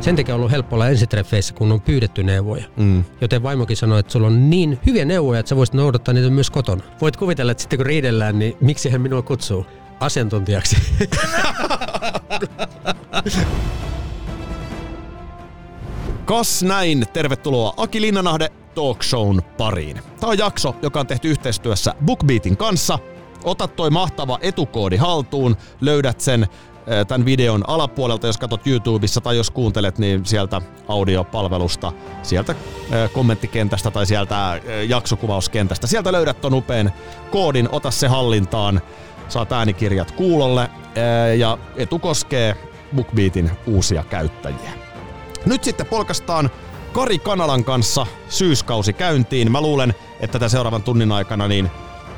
Sen takia on ollut helppo olla ensitreffeissä, kun on pyydetty neuvoja. Mm. Joten vaimokin sanoi, että sulla on niin hyviä neuvoja, että sä voisit noudattaa niitä myös kotona. Voit kuvitella, että sitten kun riidellään, niin miksi hän minua kutsuu asiantuntijaksi? Kas näin, tervetuloa Aki Linnanahde Talk Shown pariin. Tämä on jakso, joka on tehty yhteistyössä BookBeatin kanssa. Ota toi mahtava etukoodi haltuun, löydät sen tämän videon alapuolelta, jos katsot YouTubessa tai jos kuuntelet, niin sieltä audiopalvelusta, sieltä kommenttikentästä tai sieltä jaksokuvauskentästä. Sieltä löydät ton upean koodin, ota se hallintaan, saat äänikirjat kuulolle ja etu koskee BookBeatin uusia käyttäjiä. Nyt sitten polkastaan Kari Kanalan kanssa syyskausi käyntiin. Mä luulen, että tätä seuraavan tunnin aikana niin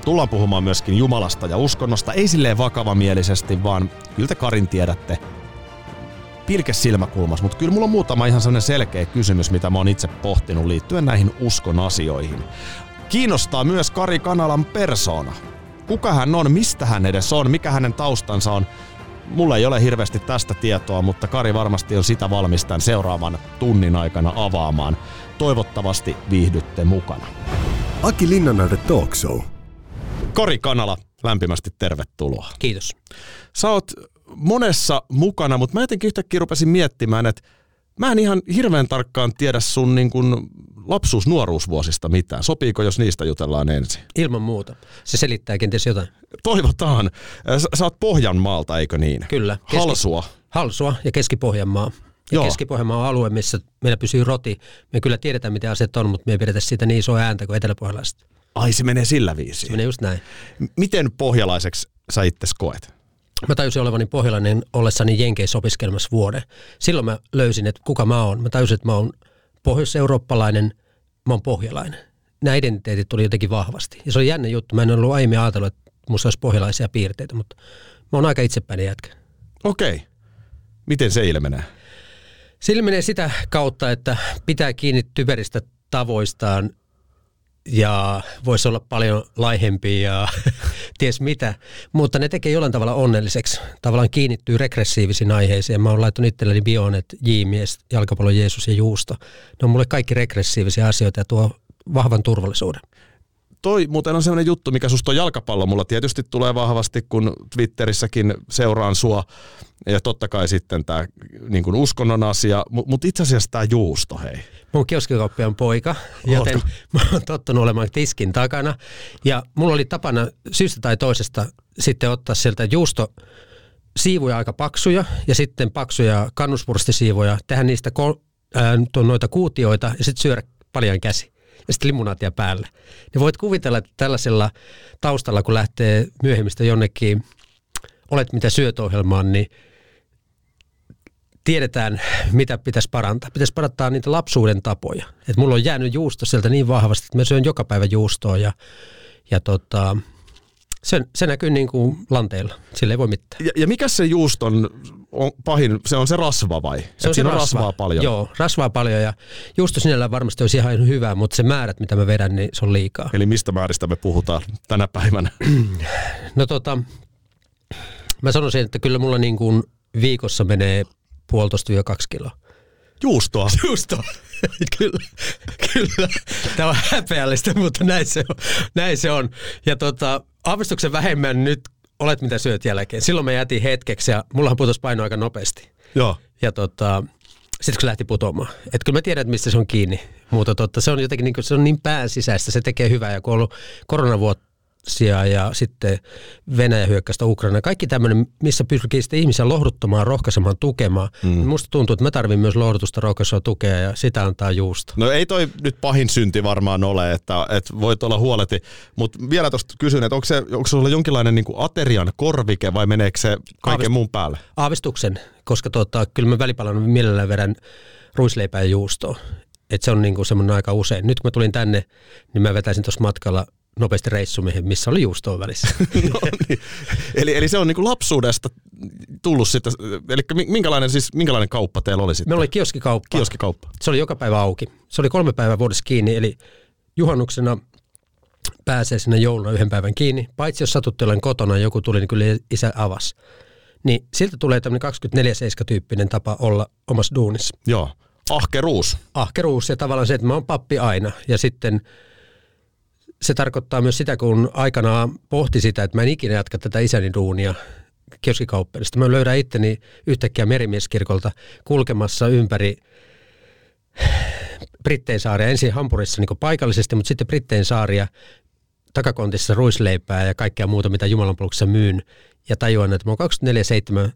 tullaan puhumaan myöskin Jumalasta ja uskonnosta. Ei silleen vakavamielisesti, vaan kyllä te Karin tiedätte pilke silmäkulmas, mutta kyllä mulla on muutama ihan sellainen selkeä kysymys, mitä mä oon itse pohtinut liittyen näihin uskon asioihin. Kiinnostaa myös Kari Kanalan persona. Kuka hän on, mistä hän edes on, mikä hänen taustansa on, Mulla ei ole hirveästi tästä tietoa, mutta Kari varmasti on sitä valmis tämän seuraavan tunnin aikana avaamaan. Toivottavasti viihdytte mukana. Aki Linnanahde Talk Show. Kari Kanala, lämpimästi tervetuloa. Kiitos. Sä oot monessa mukana, mutta mä jotenkin yhtäkkiä rupesin miettimään, että mä en ihan hirveän tarkkaan tiedä sun niin kun lapsuus-nuoruusvuosista mitään. Sopiiko, jos niistä jutellaan ensin? Ilman muuta. Se selittää kenties jotain. Toivotaan. Sä, sä oot Pohjanmaalta, eikö niin? Kyllä. Keski... Halsua. Halsua ja Keski-Pohjanmaa. Ja Joo. Keski-Pohjanmaa on alue, missä meillä pysyy roti. Me kyllä tiedetään, mitä asiat on, mutta me ei pidetä siitä niin isoa ääntä kuin eteläpohjalaiset. Ai, se menee sillä viisiin. Se menee just näin. Miten pohjalaiseksi sä itse koet? Mä tajusin olevani pohjalainen ollessani Jenkeissä opiskelmassa vuoden. Silloin mä löysin, että kuka mä oon. Mä tajusin, että mä oon pohjois-eurooppalainen, mä oon pohjalainen. Nämä identiteetit tuli jotenkin vahvasti. Ja se oli jännä juttu. Mä en ollut aiemmin ajatellut, että musta olisi pohjalaisia piirteitä, mutta mä oon aika itsepäinen jätkä. Okei. Miten se ilmenee? Se ilmenee sitä kautta, että pitää kiinni typeristä tavoistaan ja voisi olla paljon laihempi ja ties mitä, mutta ne tekee jollain tavalla onnelliseksi. Tavallaan kiinnittyy regressiivisiin aiheisiin. Mä oon laittanut itselleni bionet, J-mies, jalkapallo Jeesus ja juusto. Ne on mulle kaikki regressiivisiä asioita ja tuo vahvan turvallisuuden toi muuten on sellainen juttu, mikä susta on jalkapallo. Mulla tietysti tulee vahvasti, kun Twitterissäkin seuraan sua. Ja totta kai sitten tämä niin uskonnon asia, mutta itse asiassa tämä juusto, hei. Mun kioskikauppiaan poika, joten Ootko? mä oon tottunut olemaan tiskin takana. Ja mulla oli tapana syystä tai toisesta sitten ottaa sieltä juusto siivuja aika paksuja ja sitten paksuja kannuspurstisiivoja, tehdä niistä kol- ää, noita kuutioita ja sitten syödä paljon käsi ja sitten limunaatia päälle. Niin voit kuvitella, että tällaisella taustalla, kun lähtee myöhemmistä jonnekin olet mitä syöt ohjelmaan, niin tiedetään, mitä pitäisi parantaa. Pitäisi parantaa niitä lapsuuden tapoja. Et mulla on jäänyt juusto sieltä niin vahvasti, että mä syön joka päivä juustoa ja, ja tota, se, se näkyy niin kuin lanteilla, sille ei voi mitään. Ja, ja mikä se juuston on pahin, se on se rasva vai? Se on siinä se on rasva. rasvaa paljon. Joo, rasvaa paljon ja juusto sinällään varmasti olisi ihan hyvä, mutta se määrät, mitä mä vedän, niin se on liikaa. Eli mistä määristä me puhutaan tänä päivänä? no tota, mä sanoisin, että kyllä mulla niin kuin viikossa menee puolitoista ja kaksi kiloa. Juustoa? Juustoa. kyllä, kyllä. Tämä on häpeällistä, mutta näin se on. Näin se on. Ja tota, aavistuksen vähemmän nyt olet mitä syöt jälkeen. Silloin mä jätin hetkeksi ja mullahan putosi paino aika nopeasti. Joo. Ja tota, sitten kun se lähti putoamaan. Että kyllä mä tiedän, että mistä se on kiinni. Mutta totta, se on jotenkin niin, se on niin pään sisäistä, se tekee hyvää. Ja kun on ollut koronavuotta, Russia ja sitten Venäjä hyökkäystä Ukraina. Kaikki tämmöinen, missä pyrkii sitten ihmisiä lohduttamaan, rohkaisemaan, tukemaan. Mm. Niin musta tuntuu, että mä tarvin myös lohdutusta, rohkaisua, tukea ja sitä antaa juusto. No ei toi nyt pahin synti varmaan ole, että, että voit olla huoleti. Mutta vielä tuosta kysyn, että onko se, onko se jonkinlainen niin aterian korvike vai meneekö se kaiken Aavist- muun päälle? Aavistuksen, koska tota, kyllä mä välipalon mielellään vedän ruisleipää ja juustoa. Et se on niinku semmoinen aika usein. Nyt kun mä tulin tänne, niin mä vetäisin tuossa matkalla nopeasti reissumihin, missä oli juustoa välissä. no, niin. eli, eli se on niin kuin lapsuudesta tullut sitten, eli minkälainen, siis, minkälainen kauppa teillä oli sitten? Meillä oli kioskikauppa. Kioskikauppa. Se oli joka päivä auki. Se oli kolme päivää vuodessa kiinni, eli juhannuksena pääsee sinne jouluna yhden päivän kiinni. Paitsi jos satutti olen kotona, joku tuli, niin kyllä isä avasi. Niin siltä tulee tämmöinen 24-7-tyyppinen tapa olla omassa duunissa. Joo. Ahkeruus. Ahkeruus ja tavallaan se, että mä oon pappi aina. Ja sitten se tarkoittaa myös sitä, kun aikanaan pohti sitä, että mä en ikinä jatka tätä isäni duunia kioskikauppelista. Mä löydän itteni yhtäkkiä merimieskirkolta kulkemassa ympäri Brittein saaria, ensin Hampurissa niin paikallisesti, mutta sitten Brittein saaria takakontissa ruisleipää ja kaikkea muuta, mitä Jumalanpalveluksessa myyn. Ja tajuan, että mä oon 24-7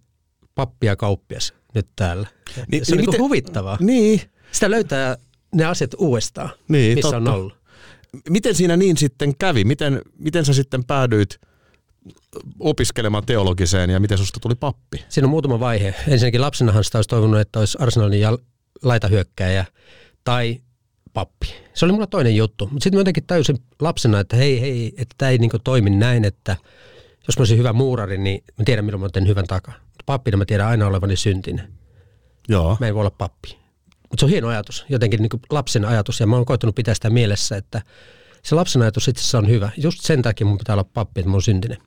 pappia kauppias nyt täällä. Niin, se on niin, niin huvittavaa. Niin. Sitä löytää ne asiat uudestaan, niin, missä totta. on ollut. Miten siinä niin sitten kävi? Miten, miten sä sitten päädyit opiskelemaan teologiseen ja miten susta tuli pappi? Siinä on muutama vaihe. Ensinnäkin lapsenahan sitä olisi toivonut, että olisi Arsenalin ja laitahyökkäjä tai pappi. Se oli mulla toinen juttu. Mutta sitten mä jotenkin täysin lapsena, että hei, hei, että tämä ei niinku toimi näin, että jos mä olisin hyvä muurari, niin mä tiedän, milloin mä teen hyvän takaa. Mutta pappina mä tiedän aina olevani syntinen. Joo. Mä en voi olla pappi. Mutta se on hieno ajatus, jotenkin niin lapsen ajatus, ja mä oon koittanut pitää sitä mielessä, että se lapsen ajatus itse asiassa on hyvä. Just sen takia mun pitää olla pappi, että mä oon syntinen.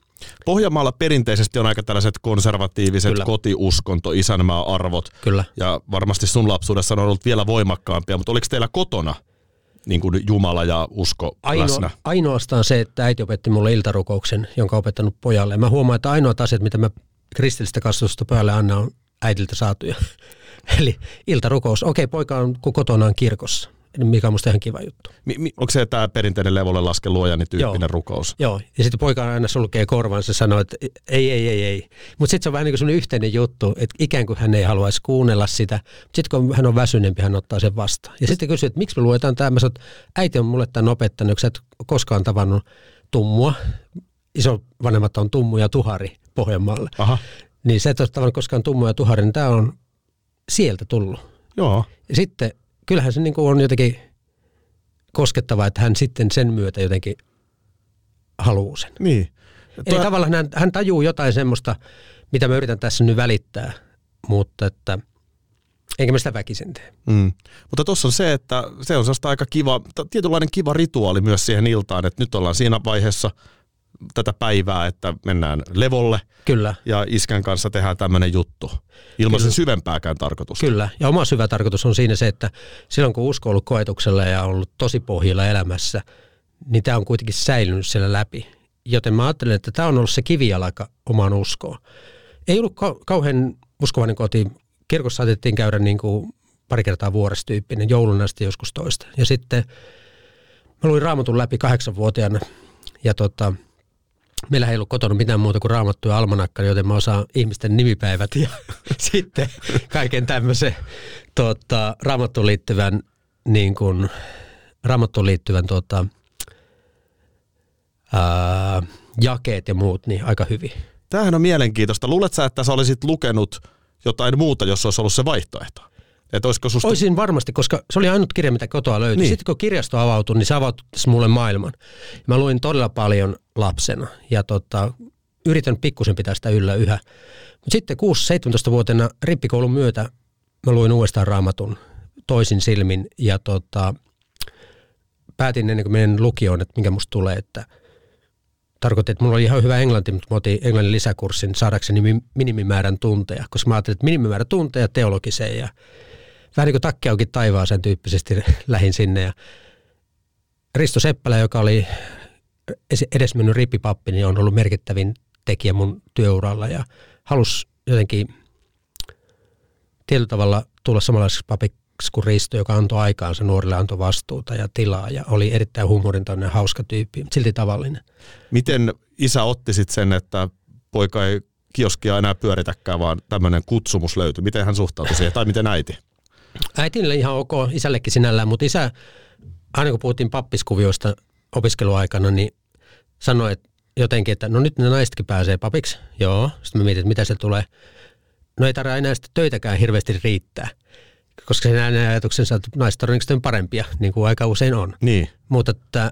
Pohjanmaalla perinteisesti on aika tällaiset konservatiiviset Kyllä. kotiuskonto, isänmaa-arvot. Kyllä. Ja varmasti sun lapsuudessa on ollut vielä voimakkaampia, mutta oliko teillä kotona niin kuin Jumala ja usko Aino, läsnä? Ainoastaan se, että äiti opetti mulle iltarukouksen, jonka on opettanut pojalle. Mä huomaan, että ainoat asiat, mitä mä kristillistä kasvatusta päälle annan, on äidiltä saatuja. Eli iltarukous. Okei, poika on kotona on kirkossa mikä on musta ihan kiva juttu. Mi, mi, onko se tämä perinteinen levolle laske luojani tyyppinen Joo. rukous? Joo, ja sitten poika aina sulkee korvansa ja sanoo, että ei, ei, ei, ei. Mutta sitten se on vähän niin kuin yhteinen juttu, että ikään kuin hän ei haluaisi kuunnella sitä. Sitten kun hän on väsyneempi, hän ottaa sen vastaan. Ja sitten kysyy, että miksi me luetaan tämä. Mä sanon, että äiti on mulle tämän opettanut, sä et koskaan tavannut tummua. Iso vanhemmat on tummu ja tuhari Pohjanmaalle. Aha. Niin sä et ole tavannut koskaan tummu ja tuhari, niin tämä on sieltä tullut. Joo. Ja sitten kyllähän se niin kuin on jotenkin koskettavaa, että hän sitten sen myötä jotenkin haluaa sen. Niin. Eli Toi... tavallaan hän, hän tajuu jotain semmoista, mitä mä yritän tässä nyt välittää, mutta että enkä mä sitä väkisin tee. Mm. Mutta tuossa on se, että se on aika kiva, tietynlainen kiva rituaali myös siihen iltaan, että nyt ollaan siinä vaiheessa – tätä päivää, että mennään levolle. Kyllä. Ja iskän kanssa tehdään tämmöinen juttu. Ilman sen syvempääkään tarkoitusta. Kyllä. Ja oma syvä tarkoitus on siinä se, että silloin kun usko on ollut koetuksella ja on ollut tosi pohjilla elämässä, niin tämä on kuitenkin säilynyt siellä läpi. Joten mä ajattelen, että tämä on ollut se kivijalka omaan uskoon. Ei ollut kauhean uskovainen koti. Kirkossa saatettiin käydä niin kuin pari kertaa vuodessa tyyppinen, joulun asti joskus toista. Ja sitten mä luin raamatun läpi kahdeksanvuotiaana ja tota, meillä ei ollut kotona mitään muuta kuin raamattu ja almanakka, joten mä osaan ihmisten nimipäivät ja sitten kaiken tämmöisen tota, raamattuun liittyvän, niin kuin, raamattuun liittyvän tota, ää, jakeet ja muut niin aika hyvin. Tämähän on mielenkiintoista. Luulet sä, että sä olisit lukenut jotain muuta, jos olisi ollut se vaihtoehto? Et olisiko susta... Olisin varmasti, koska se oli ainut kirja, mitä kotoa löytyi. Niin. Sitten kun kirjasto avautui, niin se avautui mulle maailman. Mä luin todella paljon lapsena ja tota, yritän pikkusen pitää sitä yllä yhä. Mutta sitten 6-17-vuotiaana rippikoulun myötä mä luin uudestaan raamatun toisin silmin ja tota, päätin ennen kuin menen lukioon, että mikä musta tulee, että tarkoitti, että mulla oli ihan hyvä englanti, mutta mä otin englannin lisäkurssin saadakseni minimimäärän tunteja, koska mä ajattelin, että minimimäärä tunteja teologiseen ja vähän niin kuin takki auki taivaaseen tyyppisesti lähin sinne. Ja Risto Seppälä, joka oli edesmennyt rippipappi, niin on ollut merkittävin tekijä mun työuralla ja halusi jotenkin tietyllä tavalla tulla samanlaiseksi papiksi kuin Risto, joka antoi aikaansa nuorille, antoi vastuuta ja tilaa ja oli erittäin huumorintainen hauska tyyppi, silti tavallinen. Miten isä otti sitten sen, että poika ei kioskia enää pyöritäkään, vaan tämmöinen kutsumus löytyi? Miten hän suhtautui siihen, tai miten äiti? Äitille ihan ok, isällekin sinällään, mutta isä, aina kun puhuttiin pappiskuvioista opiskeluaikana, niin sanoi että jotenkin, että no nyt ne naisetkin pääsee papiksi. Joo, sitten mä mietin, että mitä se tulee. No ei tarvitse enää sitä töitäkään hirveästi riittää, koska se näin ajatuksensa, että naiset on parempia, niin kuin aika usein on. Niin. Mutta että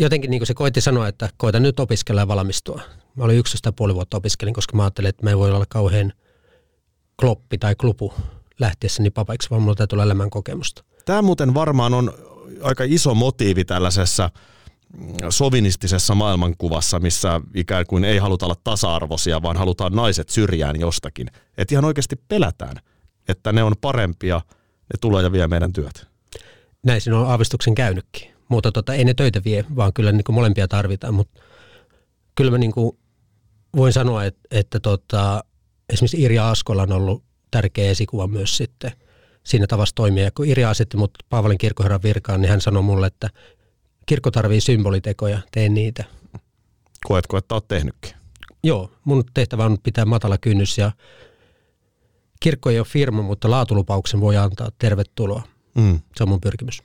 jotenkin niin kuin se koitti sanoa, että koita nyt opiskella ja valmistua. Mä olin 11,5 vuotta opiskelin, koska mä ajattelin, että mä ei voi olla kauhean kloppi tai klupu lähtiessäni papaiksi, vaan mulla täytyy olla elämän kokemusta. Tämä muuten varmaan on aika iso motiivi tällaisessa sovinistisessa maailmankuvassa, missä ikään kuin ei haluta olla tasa-arvoisia, vaan halutaan naiset syrjään jostakin. Että ihan oikeasti pelätään, että ne on parempia, ne tulee ja vie meidän työt. Näin siinä on aavistuksen käynytkin. Mutta tota, ei ne töitä vie, vaan kyllä niin kuin molempia tarvitaan. Mutta kyllä mä niin kuin voin sanoa, että, että tota, esimerkiksi Irja Askola on ollut tärkeä esikuva myös sitten siinä tavassa toimia. Ja kun Irja asetti mut Paavalin kirkkoherran virkaan, niin hän sanoi mulle, että kirkko tarvii symbolitekoja, teen niitä. Koetko, että olet tehnytkin? Joo, mun tehtävä on pitää matala kynnys ja kirkko ei ole firma, mutta laatulupauksen voi antaa. Tervetuloa. Mm. Se on mun pyrkimys.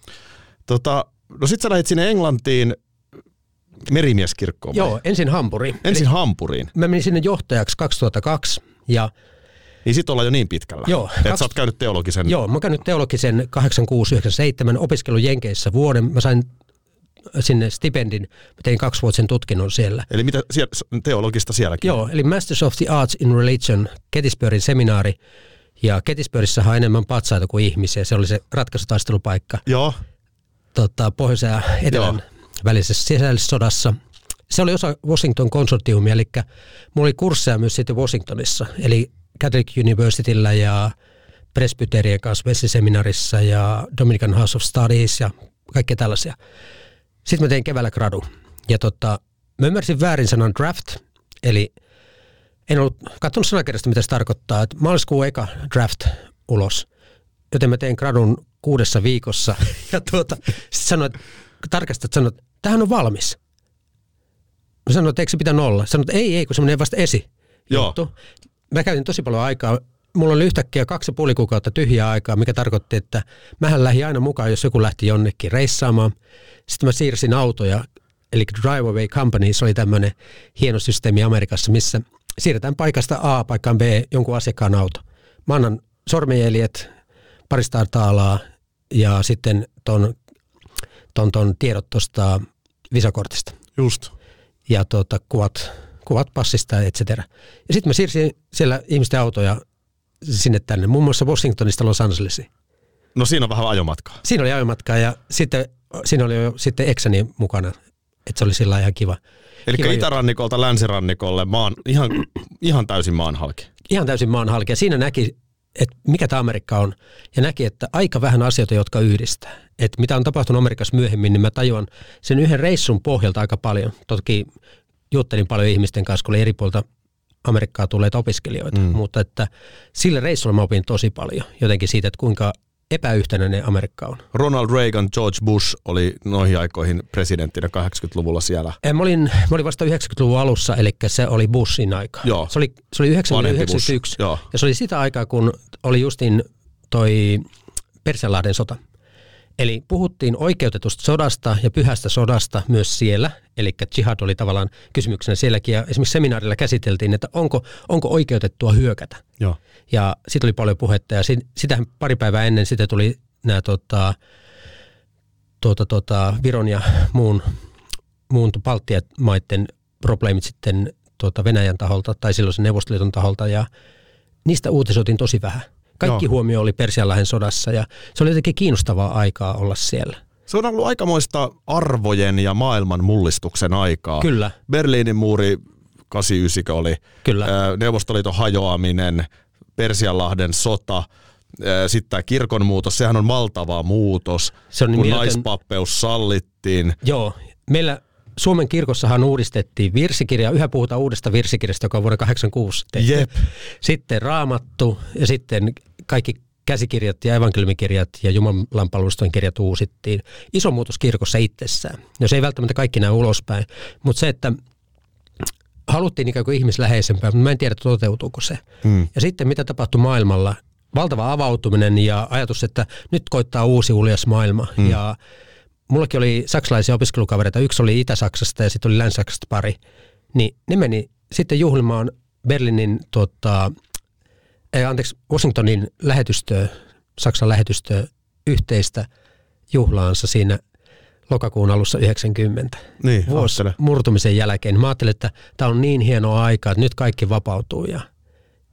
Tota, no sit sä lähdit sinne Englantiin merimieskirkkoon. Vai? Joo, ensin Hampuriin. Ensin Eli Hampuriin. Mä menin sinne johtajaksi 2002 ja niin sit ollaan jo niin pitkällä. Joo. Että kaks... sä oot käynyt teologisen. Joo, mä oon käynyt teologisen 8697, opiskellut Jenkeissä vuoden. Mä sain sinne stipendin, mä tein kaksivuotisen tutkinnon siellä. Eli mitä siellä, teologista sielläkin? Joo, eli Masters of the Arts in Religion, Gettysburgin seminaari. Ja Gettysburgissa on enemmän patsaita kuin ihmisiä. Se oli se ratkaisutaistelupaikka. Joo. Tota, pohjoisen ja etelän Joo. välisessä sisällissodassa. Se oli osa Washington konsortiumia, eli mulla oli kursseja myös sitten Washingtonissa. Eli Catholic Universityllä ja Presbyterien kanssa seminarissa ja Dominican House of Studies ja kaikkea tällaisia. Sitten mä tein keväällä gradu. Ja tota, mä ymmärsin väärin sanan draft, eli en ollut katsonut sanakirjasta, mitä se tarkoittaa. Että maaliskuun eka draft ulos, joten mä tein gradun kuudessa viikossa. Ja tuota, sitten sanoin, tarkastat, sanoit, että tämähän on valmis. Mä sanoin, että eikö se pitänyt olla? Sanoin, että ei, ei, kun se menee vasta esi. Joo. Juttu. Mä käytin tosi paljon aikaa mulla oli yhtäkkiä kaksi ja puoli kuukautta tyhjää aikaa, mikä tarkoitti, että mähän lähdin aina mukaan, jos joku lähti jonnekin reissaamaan. Sitten mä siirsin autoja, eli Drive Away Company, se oli tämmöinen hieno systeemi Amerikassa, missä siirretään paikasta A paikkaan B jonkun asiakkaan auto. Mä annan sormenjäljet, parista taalaa ja sitten ton, ton, ton tiedot tuosta visakortista. Just. Ja tuota, kuvat, kuvat passista ja et cetera. Ja sitten mä siirsin siellä ihmisten autoja sinne tänne, muun muassa Washingtonista Los Angelesiin. No siinä on vähän ajomatkaa. Siinä oli ajomatkaa ja sitten siinä oli jo sitten Exani mukana, että se oli sillä ihan kiva. Eli kiva itärannikolta juttu. länsirannikolle maan, ihan, ihan täysin maan halki. Ihan täysin maan halki ja siinä näki, että mikä tämä Amerikka on ja näki, että aika vähän asioita, jotka yhdistää. Että mitä on tapahtunut Amerikassa myöhemmin, niin mä tajuan sen yhden reissun pohjalta aika paljon. Toki juttelin paljon ihmisten kanssa, kun oli eri puolta Amerikkaa tulleita opiskelijoita, mm. mutta että sillä reissulla mä opin tosi paljon jotenkin siitä, että kuinka epäyhtenäinen Amerikka on. Ronald Reagan, George Bush oli noihin aikoihin presidenttinä 80-luvulla siellä. Mä olin, mä olin vasta 90-luvun alussa, eli se oli Bushin aika. Joo. Se oli, se oli 1991 Joo. ja se oli sitä aikaa, kun oli justin toi Persianlahden sota. Eli puhuttiin oikeutetusta sodasta ja pyhästä sodasta myös siellä, eli jihad oli tavallaan kysymyksenä sielläkin, ja esimerkiksi seminaarilla käsiteltiin, että onko, onko oikeutettua hyökätä. Joo. Ja siitä oli paljon puhetta, ja sit, sitähän pari päivää ennen sitten tuli nämä tota, tuota, tuota, Viron ja muun, muun Baltian probleemit sitten tuota Venäjän taholta, tai silloisen Neuvostoliiton taholta, ja niistä uutisoitiin tosi vähän. Kaikki Joo. huomio oli Persianlahden sodassa ja se oli jotenkin kiinnostavaa aikaa olla siellä. Se on ollut aikamoista arvojen ja maailman mullistuksen aikaa. Kyllä. Berliinin muuri 89 oli. Kyllä. Neuvostoliiton hajoaminen, Persianlahden sota, sitten tämä kirkon muutos, sehän on valtava muutos, se on kun mielten... naispappeus sallittiin. Joo, meillä Suomen kirkossahan uudistettiin virsikirja, yhä puhutaan uudesta virsikirjasta, joka on vuonna 86 tehty. Jep. Sitten raamattu ja sitten kaikki käsikirjat ja evankeliumikirjat ja Jumalanpalvelustojen kirjat uusittiin. Iso muutos kirkossa itsessään. No se ei välttämättä kaikki näy ulospäin, mutta se, että haluttiin ikään kuin ihmisläheisempää, mutta mä en tiedä toteutuuko se. Hmm. Ja sitten mitä tapahtui maailmalla, valtava avautuminen ja ajatus, että nyt koittaa uusi uljas maailma. Hmm. Ja mullakin oli saksalaisia opiskelukavereita, yksi oli Itä-Saksasta ja sitten oli Länsi-Saksasta pari, niin ne meni sitten juhlimaan Berliinin, tota, ei, anteeksi, Washingtonin lähetystöä, Saksan lähetystöä yhteistä juhlaansa siinä lokakuun alussa 90. Niin, Vuosi murtumisen jälkeen. Mä ajattelin, että tämä on niin hienoa aikaa, että nyt kaikki vapautuu ja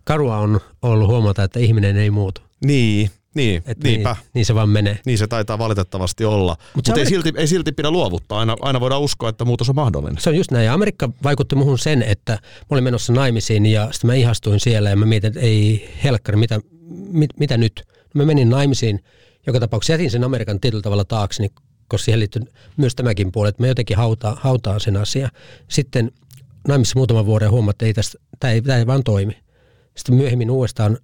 karua on ollut huomata, että ihminen ei muutu. Niin, Niin, Että niinpä. Niin, niin se vaan menee. Niin se taitaa valitettavasti olla. Mut Mutta se ei, Amerikka- silti, ei silti pidä luovuttaa. Aina, aina voidaan uskoa, että muutos on mahdollinen. Se on just näin. Ja Amerikka vaikutti muhun sen, että mä olin menossa naimisiin ja sitten mä ihastuin siellä ja mä mietin, että ei helkkari, mitä, mit, mitä nyt? No mä menin naimisiin. Joka tapauksessa jätin sen Amerikan tietyllä tavalla taakse, niin koska siihen liittyy myös tämäkin puoli, että mä jotenkin hautaan, hautaan sen asian. Sitten naimissa muutaman vuoden huomasin, että ei tästä, tämä ei, tämä ei vaan toimi. Sitten myöhemmin uudestaan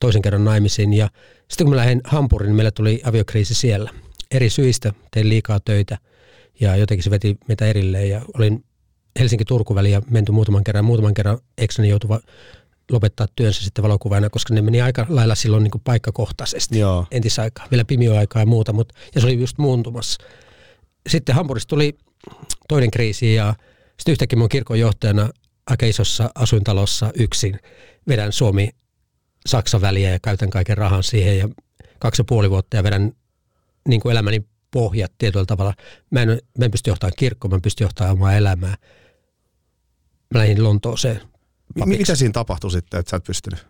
toisen kerran naimisiin ja sitten kun mä lähdin Hampuriin, niin meillä tuli aviokriisi siellä. Eri syistä tein liikaa töitä ja jotenkin se veti meitä erilleen ja olin Helsinki-Turku väliä menty muutaman kerran. Muutaman kerran eksäni joutui va- lopettaa työnsä sitten valokuvaajana, koska ne meni aika lailla silloin niin kuin paikkakohtaisesti Joo. entisaikaa, vielä pimioaikaa ja muuta, mutta, ja se oli just muuntumassa. Sitten Hampurista tuli toinen kriisi ja sitten yhtäkkiä mun kirkonjohtajana aika isossa asuintalossa yksin vedän Suomi Saksan väliä ja käytän kaiken rahan siihen ja kaksi ja puoli vuotta ja vedän niin kuin elämäni pohjat tietyllä tavalla. Mä en, mä en pysty johtamaan kirkkoa, mä en pysty johtamaan omaa elämää. Mä lähdin Lontooseen papiksi. Mitä siinä tapahtui sitten, että sä et pystynyt?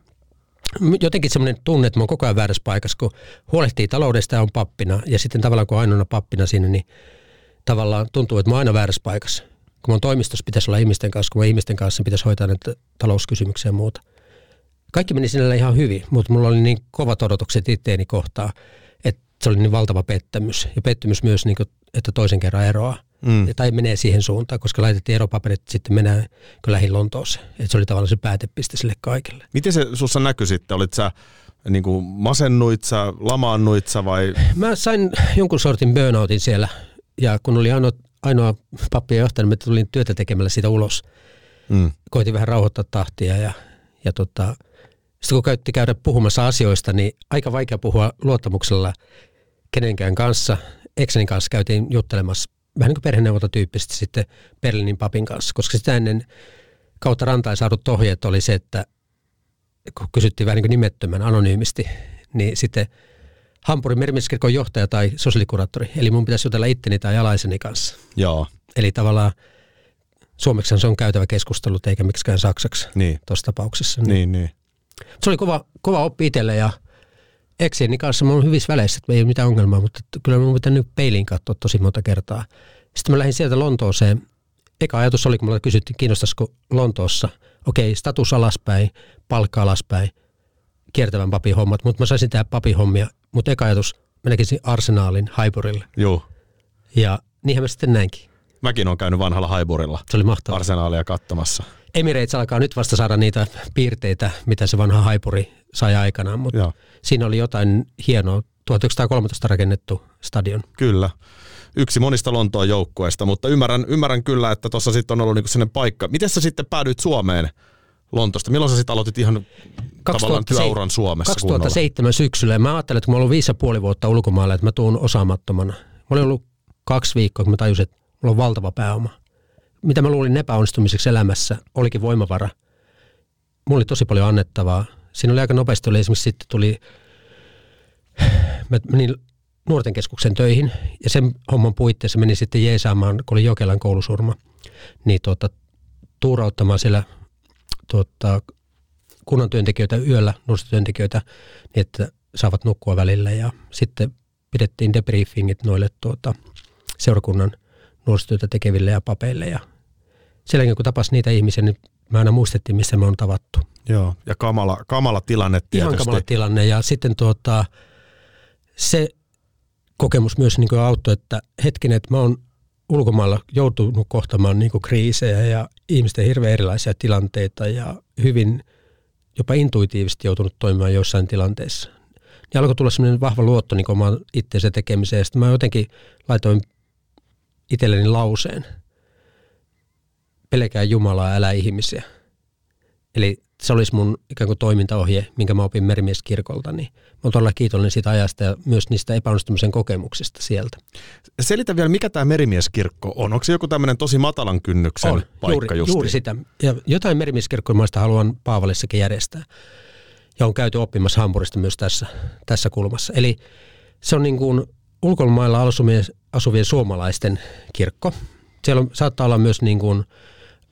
jotenkin semmoinen tunne, että mä oon koko ajan väärässä paikassa, kun huolehtii taloudesta ja on pappina. Ja sitten tavallaan kun ainoana pappina siinä, niin tavallaan tuntuu, että mä oon aina väärässä paikassa. Kun mun toimistossa pitäisi olla ihmisten kanssa, kun mä ihmisten kanssa pitäisi hoitaa näitä talouskysymyksiä ja muuta. Kaikki meni sinällä ihan hyvin, mutta mulla oli niin kovat odotukset itteeni kohtaan, että se oli niin valtava pettämys. Ja pettymys myös, niin kuin, että toisen kerran eroaa. Mm. Tai menee siihen suuntaan, koska laitettiin eropaperit sitten mennään lähin Lontooseen. Että se oli tavallaan se päätepiste sille kaikille. Miten se sussa näkyi sitten? Olit sä niin kuin masennuit sä, lamaannuit sä vai? Mä sain jonkun sortin burnoutin siellä ja kun oli ainoa, ainoa pappi ja johtaja, niin mä tulin työtä tekemällä siitä ulos. Mm. Koitin vähän rauhoittaa tahtia ja, ja tota, sitten kun käytti käydä puhumassa asioista, niin aika vaikea puhua luottamuksella kenenkään kanssa. Eksenin kanssa käytiin juttelemassa vähän niin kuin perheneuvontatyyppisesti sitten Berliinin papin kanssa, koska sitä ennen kautta rantain saadut ohjeet oli se, että kun kysyttiin vähän niin kuin nimettömän anonyymisti, niin sitten Hampurin merimieskirkon johtaja tai sosiaalikuraattori, eli mun pitäisi jutella itteni tai alaiseni kanssa. Joo, Eli tavallaan suomeksi se on käytävä keskustelu, eikä miksikään saksaksi niin. tuossa tapauksessa. Niin, niin. Se oli kova, kova oppi itselle ja eksieni kanssa mä oon hyvissä väleissä, että ei ole mitään ongelmaa, mutta kyllä mun pitää nyt peiliin katsoa tosi monta kertaa. Sitten mä lähdin sieltä Lontooseen. Eka ajatus oli, kun mulla kysyttiin, kiinnostaisiko Lontoossa, okei, status alaspäin, palkka alaspäin, kiertävän papin hommat, mutta mä saisin tehdä papin hommia. Mutta eka ajatus, mä näkisin arsenaalin Haiburille. Joo. Ja niinhän mä sitten näinkin. Mäkin olen käynyt vanhalla haiburilla Se oli mahtavaa. arsenaalia katsomassa. Emirates alkaa nyt vasta saada niitä piirteitä, mitä se vanha haipuri sai aikanaan, mutta Joo, siinä oli jotain hienoa. 1913 rakennettu stadion. kyllä. Yksi monista Lontoon joukkueista, mutta ymmärrän, ymmärrän kyllä, että tuossa sitten on ollut niinku sellainen paikka. Miten sä sitten päädyit Suomeen Lontosta? Milloin sä sitten aloitit ihan tavallaan 2007 työuran Suomessa 2007 syksyllä ja mä ajattelin, että kun mä ollut viisi ja puoli vuotta ulkomailla, että mä tuun osaamattomana. Mä olin ollut kaksi viikkoa, kun mä tajusin, että mulla on valtava pääoma. Mitä mä luulin epäonnistumiseksi elämässä, olikin voimavara. Mulla oli tosi paljon annettavaa. Siinä oli aika nopeasti, oli esimerkiksi sitten tuli, mä menin nuorten keskuksen töihin ja sen homman puitteissa menin sitten jeesaamaan, kun oli Jokelan koulusurma, niin tuota, tuurauttamaan siellä tuota, kunnan työntekijöitä yöllä, nuorisotyöntekijöitä, niin että saavat nukkua välillä ja sitten pidettiin debriefingit noille tuota, seurakunnan nuorisotyötä tekeville ja papeille ja sen jälkeen kun tapas niitä ihmisiä, niin mä aina muistettiin, missä me on tavattu. Joo, ja kamala, kamala tilanne tietysti. Ihan kamala tilanne ja sitten tuota, se kokemus myös niin kuin auttoi, että hetkinen, että mä oon ulkomailla joutunut kohtamaan niin kuin kriisejä ja ihmisten hirveän erilaisia tilanteita ja hyvin jopa intuitiivisesti joutunut toimimaan joissain tilanteissa. Niin alkoi tulla semmoinen vahva luotto niin omaan itseensä tekemiseen. Ja sitten mä jotenkin laitoin itselleni lauseen. Pelkää Jumalaa, älä ihmisiä. Eli se olisi mun ikään kuin toimintaohje, minkä mä opin merimieskirkolta. Niin mä oon todella kiitollinen siitä ajasta ja myös niistä epäonnistumisen kokemuksista sieltä. Selitä vielä, mikä tämä merimieskirkko on. Onko se joku tämmöinen tosi matalan kynnyksen On, paikka juuri, justiin? juuri sitä. Ja jotain merimieskirkkomaista haluan Paavalissakin järjestää. Ja on käyty oppimassa Hampurista myös tässä, tässä kulmassa. Eli se on niin kuin ulkomailla asuvien, asuvien suomalaisten kirkko. Siellä on, saattaa olla myös niin kuin,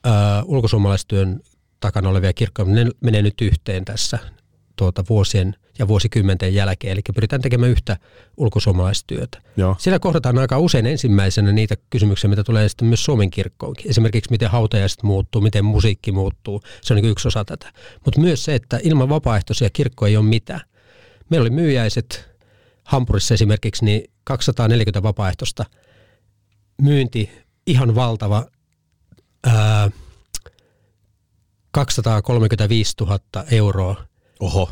äh, ulkosuomalaistyön takana olevia kirkkoja, mutta ne menee nyt yhteen tässä tuota vuosien ja vuosikymmenten jälkeen. Eli pyritään tekemään yhtä ulkosuomalaistyötä. Joo. Siellä kohdataan aika usein ensimmäisenä niitä kysymyksiä, mitä tulee sitten myös Suomen kirkkoonkin. Esimerkiksi miten hautajaiset muuttuu, miten musiikki muuttuu. Se on niin yksi osa tätä. Mutta myös se, että ilman vapaaehtoisia kirkko ei ole mitään. Meillä oli myyjäiset Hampurissa esimerkiksi, niin 240 vapaaehtoista myynti, ihan valtava ää, 235 000 euroa. Oho.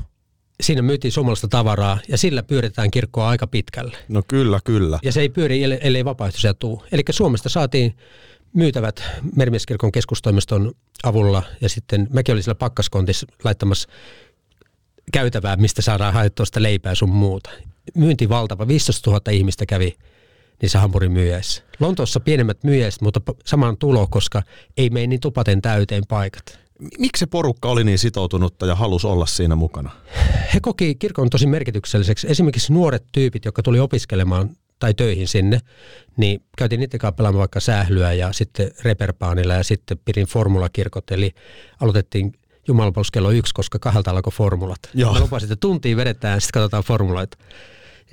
Siinä myytiin suomalaista tavaraa ja sillä pyöritetään kirkkoa aika pitkälle. No kyllä, kyllä. Ja se ei pyöri, ellei- vapaaehtoisia tuu. Eli Suomesta saatiin myytävät Merimieskirkon keskustoimiston avulla ja sitten mäkin olin siellä pakkaskontissa laittamassa käytävää, mistä saadaan haettua sitä leipää sun muuta. Myynti valtava, 15 000 ihmistä kävi niissä hampurin myyjäissä. Lontoossa pienemmät myyjäiset, mutta saman tulo, koska ei mene niin tupaten täyteen paikat. Miksi se porukka oli niin sitoutunutta ja halusi olla siinä mukana? He koki kirkon tosi merkitykselliseksi. Esimerkiksi nuoret tyypit, jotka tuli opiskelemaan tai töihin sinne, niin käytiin niiden kanssa pelaamaan vaikka sählyä ja sitten reperpaanilla ja sitten pidin formulakirkot, eli aloitettiin jumalapalvelus kello yksi, koska kahdelta alkoi formulat. Joo. Mä lupasin, että tuntiin vedetään ja sitten katsotaan formuloita.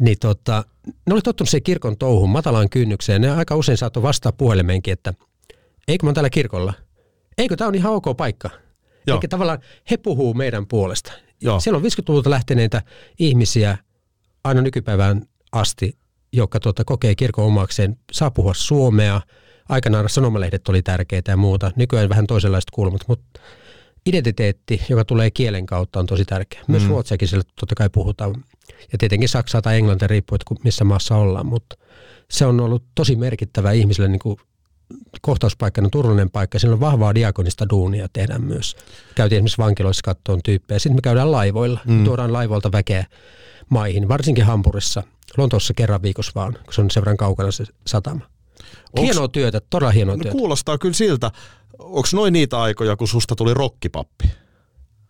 Niin tota, ne oli tottunut siihen kirkon touhuun matalaan kynnykseen. Ne aika usein saattoi vastaa puhelimeenkin, että eikö mä oon täällä kirkolla? Eikö tämä on ihan ok paikka? Joo. Eli tavallaan he puhuu meidän puolesta. Joo. Siellä on 50-luvulta lähteneitä ihmisiä aina nykypäivään asti, jotka tuota, kokee kirkon omakseen, saa puhua suomea. Aikanaan sanomalehdet oli tärkeitä ja muuta. Nykyään vähän toisenlaiset kulmat, mutta identiteetti, joka tulee kielen kautta, on tosi tärkeä. Myös mm. ruotsiakin siellä totta kai puhutaan. Ja tietenkin Saksaa tai Englantia riippuu, että missä maassa ollaan, mutta se on ollut tosi merkittävä ihmisille niin kuin kohtauspaikkana, turvallinen paikka. Siinä on vahvaa diakonista duunia tehdään myös. Käytiin esimerkiksi vankiloissa kattoon tyyppejä. Sitten me käydään laivoilla. Mm. Tuodaan laivoilta väkeä maihin, varsinkin Hampurissa. Lontoossa kerran viikossa vaan, kun se on sen verran kaukana se satama. Onks- Hienoa työtä, todella hienoa No työtä. kuulostaa kyllä siltä. Onko noin niitä aikoja, kun susta tuli rokkipappi?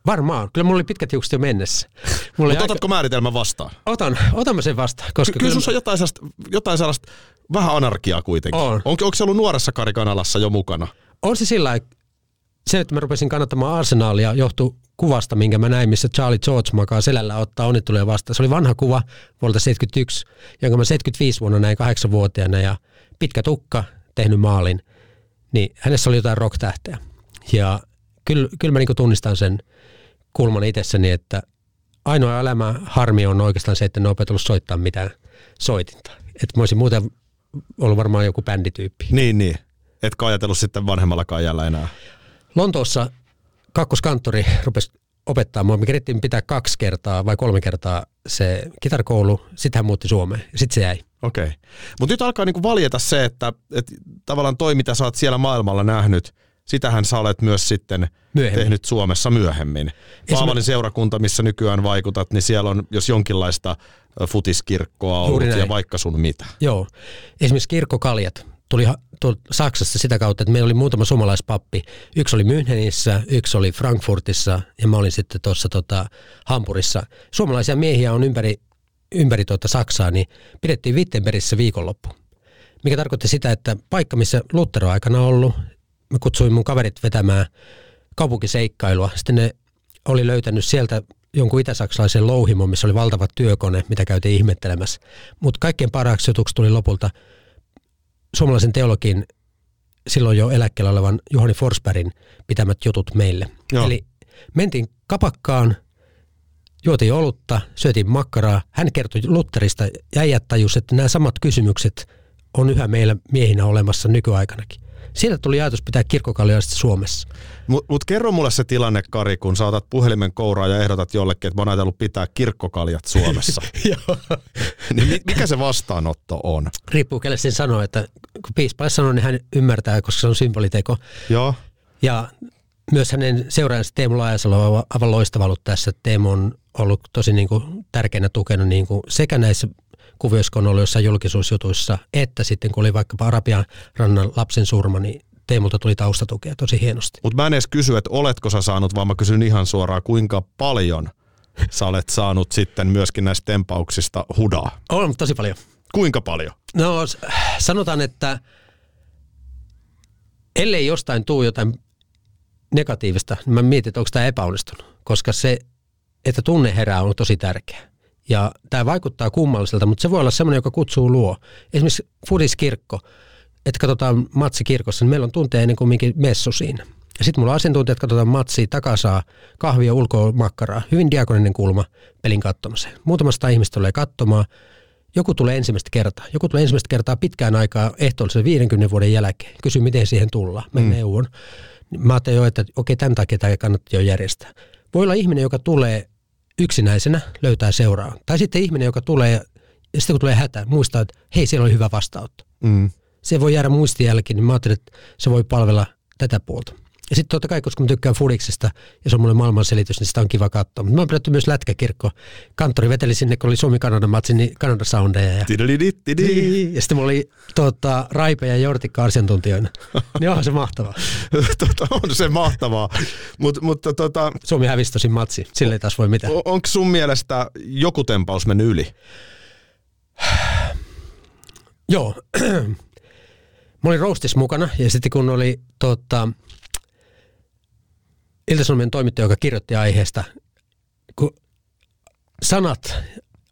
Varmaan. Kyllä mulla oli pitkät hiukset jo mennessä. Mulla Mutta otatko määritelmän vastaan? Otan, otamme sen vastaan. Koska Ky- kyllä sussa on jotain sellaista, jotain sellaista vähän anarkiaa kuitenkin. On. Onko, onko se ollut nuoressa Karikanalassa jo mukana? on se sillä se, että mä rupesin kannattamaan Arsenalia, johtui kuvasta, minkä mä näin, missä Charlie George makaa selällä ottaa onnitteluja vastaan. Se oli vanha kuva vuodelta 71, jonka mä 75 vuonna näin kahdeksanvuotiaana ja pitkä tukka, tehnyt maalin. Niin hänessä oli jotain rock-tähteä. Ja kyllä, kyllä mä niin tunnistan sen kulman itsessäni, että ainoa elämä harmi on oikeastaan se, että en ole opetellut soittaa mitään soitinta. Että mä olisin muuten ollut varmaan joku bändityyppi. Niin, niin. Etkä ajatellut sitten vanhemmalla ajalla enää. Lontoossa kakkoskanttori rupesi opettaa mua. Me kerittiin pitää kaksi kertaa vai kolme kertaa se kitarkoulu, sitten hän muutti Suomeen ja sitten se jäi. Okei. Mutta nyt alkaa niinku valjeta se, että, että tavallaan toi, mitä sä oot siellä maailmalla nähnyt, sitähän sä olet myös sitten Myöhemmin. tehnyt Suomessa myöhemmin. Paavanin seurakunta, missä nykyään vaikutat, niin siellä on jos jonkinlaista futiskirkkoa ollut ja vaikka sun mitä. Joo. Esimerkiksi kirkkokaljat tuli tuol- Saksassa sitä kautta, että meillä oli muutama suomalaispappi. Yksi oli Münchenissä, yksi oli Frankfurtissa ja mä olin sitten tuossa tota, Hampurissa. Suomalaisia miehiä on ympäri, ympäri tuota Saksaa, niin pidettiin Wittenbergissä viikonloppu. Mikä tarkoitti sitä, että paikka, missä Luther on aikana ollut, mä kutsuin mun kaverit vetämään kaupunkiseikkailua. Sitten ne oli löytänyt sieltä jonkun itäsaksalaisen louhimon, missä oli valtava työkone, mitä käytiin ihmettelemässä. Mutta kaikkein parhaaksi jutuksi tuli lopulta suomalaisen teologin silloin jo eläkkeellä olevan Juhani Forsbergin pitämät jutut meille. Joo. Eli mentiin kapakkaan, juotiin olutta, syötiin makkaraa. Hän kertoi Lutterista ja äijät tajus, että nämä samat kysymykset on yhä meillä miehinä olemassa nykyaikanakin. Siitä tuli ajatus pitää kirkkokallioista Suomessa. Mutta mut kerro mulle se tilanne, Kari, kun sä otat puhelimen kouraa ja ehdotat jollekin, että mä oon ajatellut pitää kirkkokaljat Suomessa. Niin mi- mikä se vastaanotto on? Riippuu kelle sen sanoo, että kun piispalle sanoo, niin hän ymmärtää, koska se on symboliteko. Joo. Ja myös hänen seuraajansa Teemu Laajasalo on aivan loistava ollut tässä. Teemu on ollut tosi niin kuin tärkeänä tukena niin kuin sekä näissä kuvioissa, kun on ollut jossain julkisuusjutuissa, että sitten kun oli vaikkapa Arabian rannan lapsen surma, niin Teemulta tuli taustatukea tosi hienosti. Mutta mä en edes kysy, että oletko sä saanut, vaan mä kysyn ihan suoraan, kuinka paljon sä olet saanut sitten myöskin näistä tempauksista hudaa. On tosi paljon. Kuinka paljon? No sanotaan, että ellei jostain tuu jotain negatiivista, niin mä mietin, että onko tämä epäonnistunut. Koska se että tunne herää on tosi tärkeä. Ja tämä vaikuttaa kummalliselta, mutta se voi olla semmoinen, joka kutsuu luo. Esimerkiksi Fudiskirkko, että katsotaan matsi kirkossa, niin meillä on tunteja ennen kuin minkin messu siinä. Ja sitten mulla on asiantuntijat, katsotaan matsia, takasaa, kahvia, ulkoa makkaraa. Hyvin diakoninen kulma pelin katsomiseen. Muutamasta ihmistä tulee katsomaan. Joku tulee ensimmäistä kertaa. Joku tulee ensimmäistä kertaa pitkään aikaa ehtoollisen 50 vuoden jälkeen. Kysy, miten siihen tullaan. Mä mm. neuvon. Mä ajattelin jo, että okei, tämän takia tämä kannattaa jo järjestää. Voi olla ihminen, joka tulee yksinäisenä, löytää seuraa. Tai sitten ihminen, joka tulee, ja sitten kun tulee hätä, muistaa, että hei, siellä oli hyvä vastaanotto. Mm. Se voi jäädä muistijälkeen, niin mä ajattelin, että se voi palvella tätä puolta. Ja sitten totta kai, koska mä tykkään Fudiksesta ja se on mulle maailmanselitys, niin sitä on kiva katsoa. Mutta mä oon pidetty myös lätkäkirkko. Kanttori veteli sinne, kun oli Suomi-Kanadan matsi, niin Kanadan soundeja. Ja, ja sitten mulla oli tota, Raipe ja Jortikka asiantuntijoina. niin onhan se mahtavaa. tota, on se mahtavaa. Mut, mutta tota... Suomi hävisi tosi matsi, sille ei taas voi mitään. Onko sun mielestä joku tempaus mennyt yli? Joo. Mä olin roastis mukana ja sitten kun oli tota, Ilta-Sanomien toimittaja, joka kirjoitti aiheesta, kun sanat,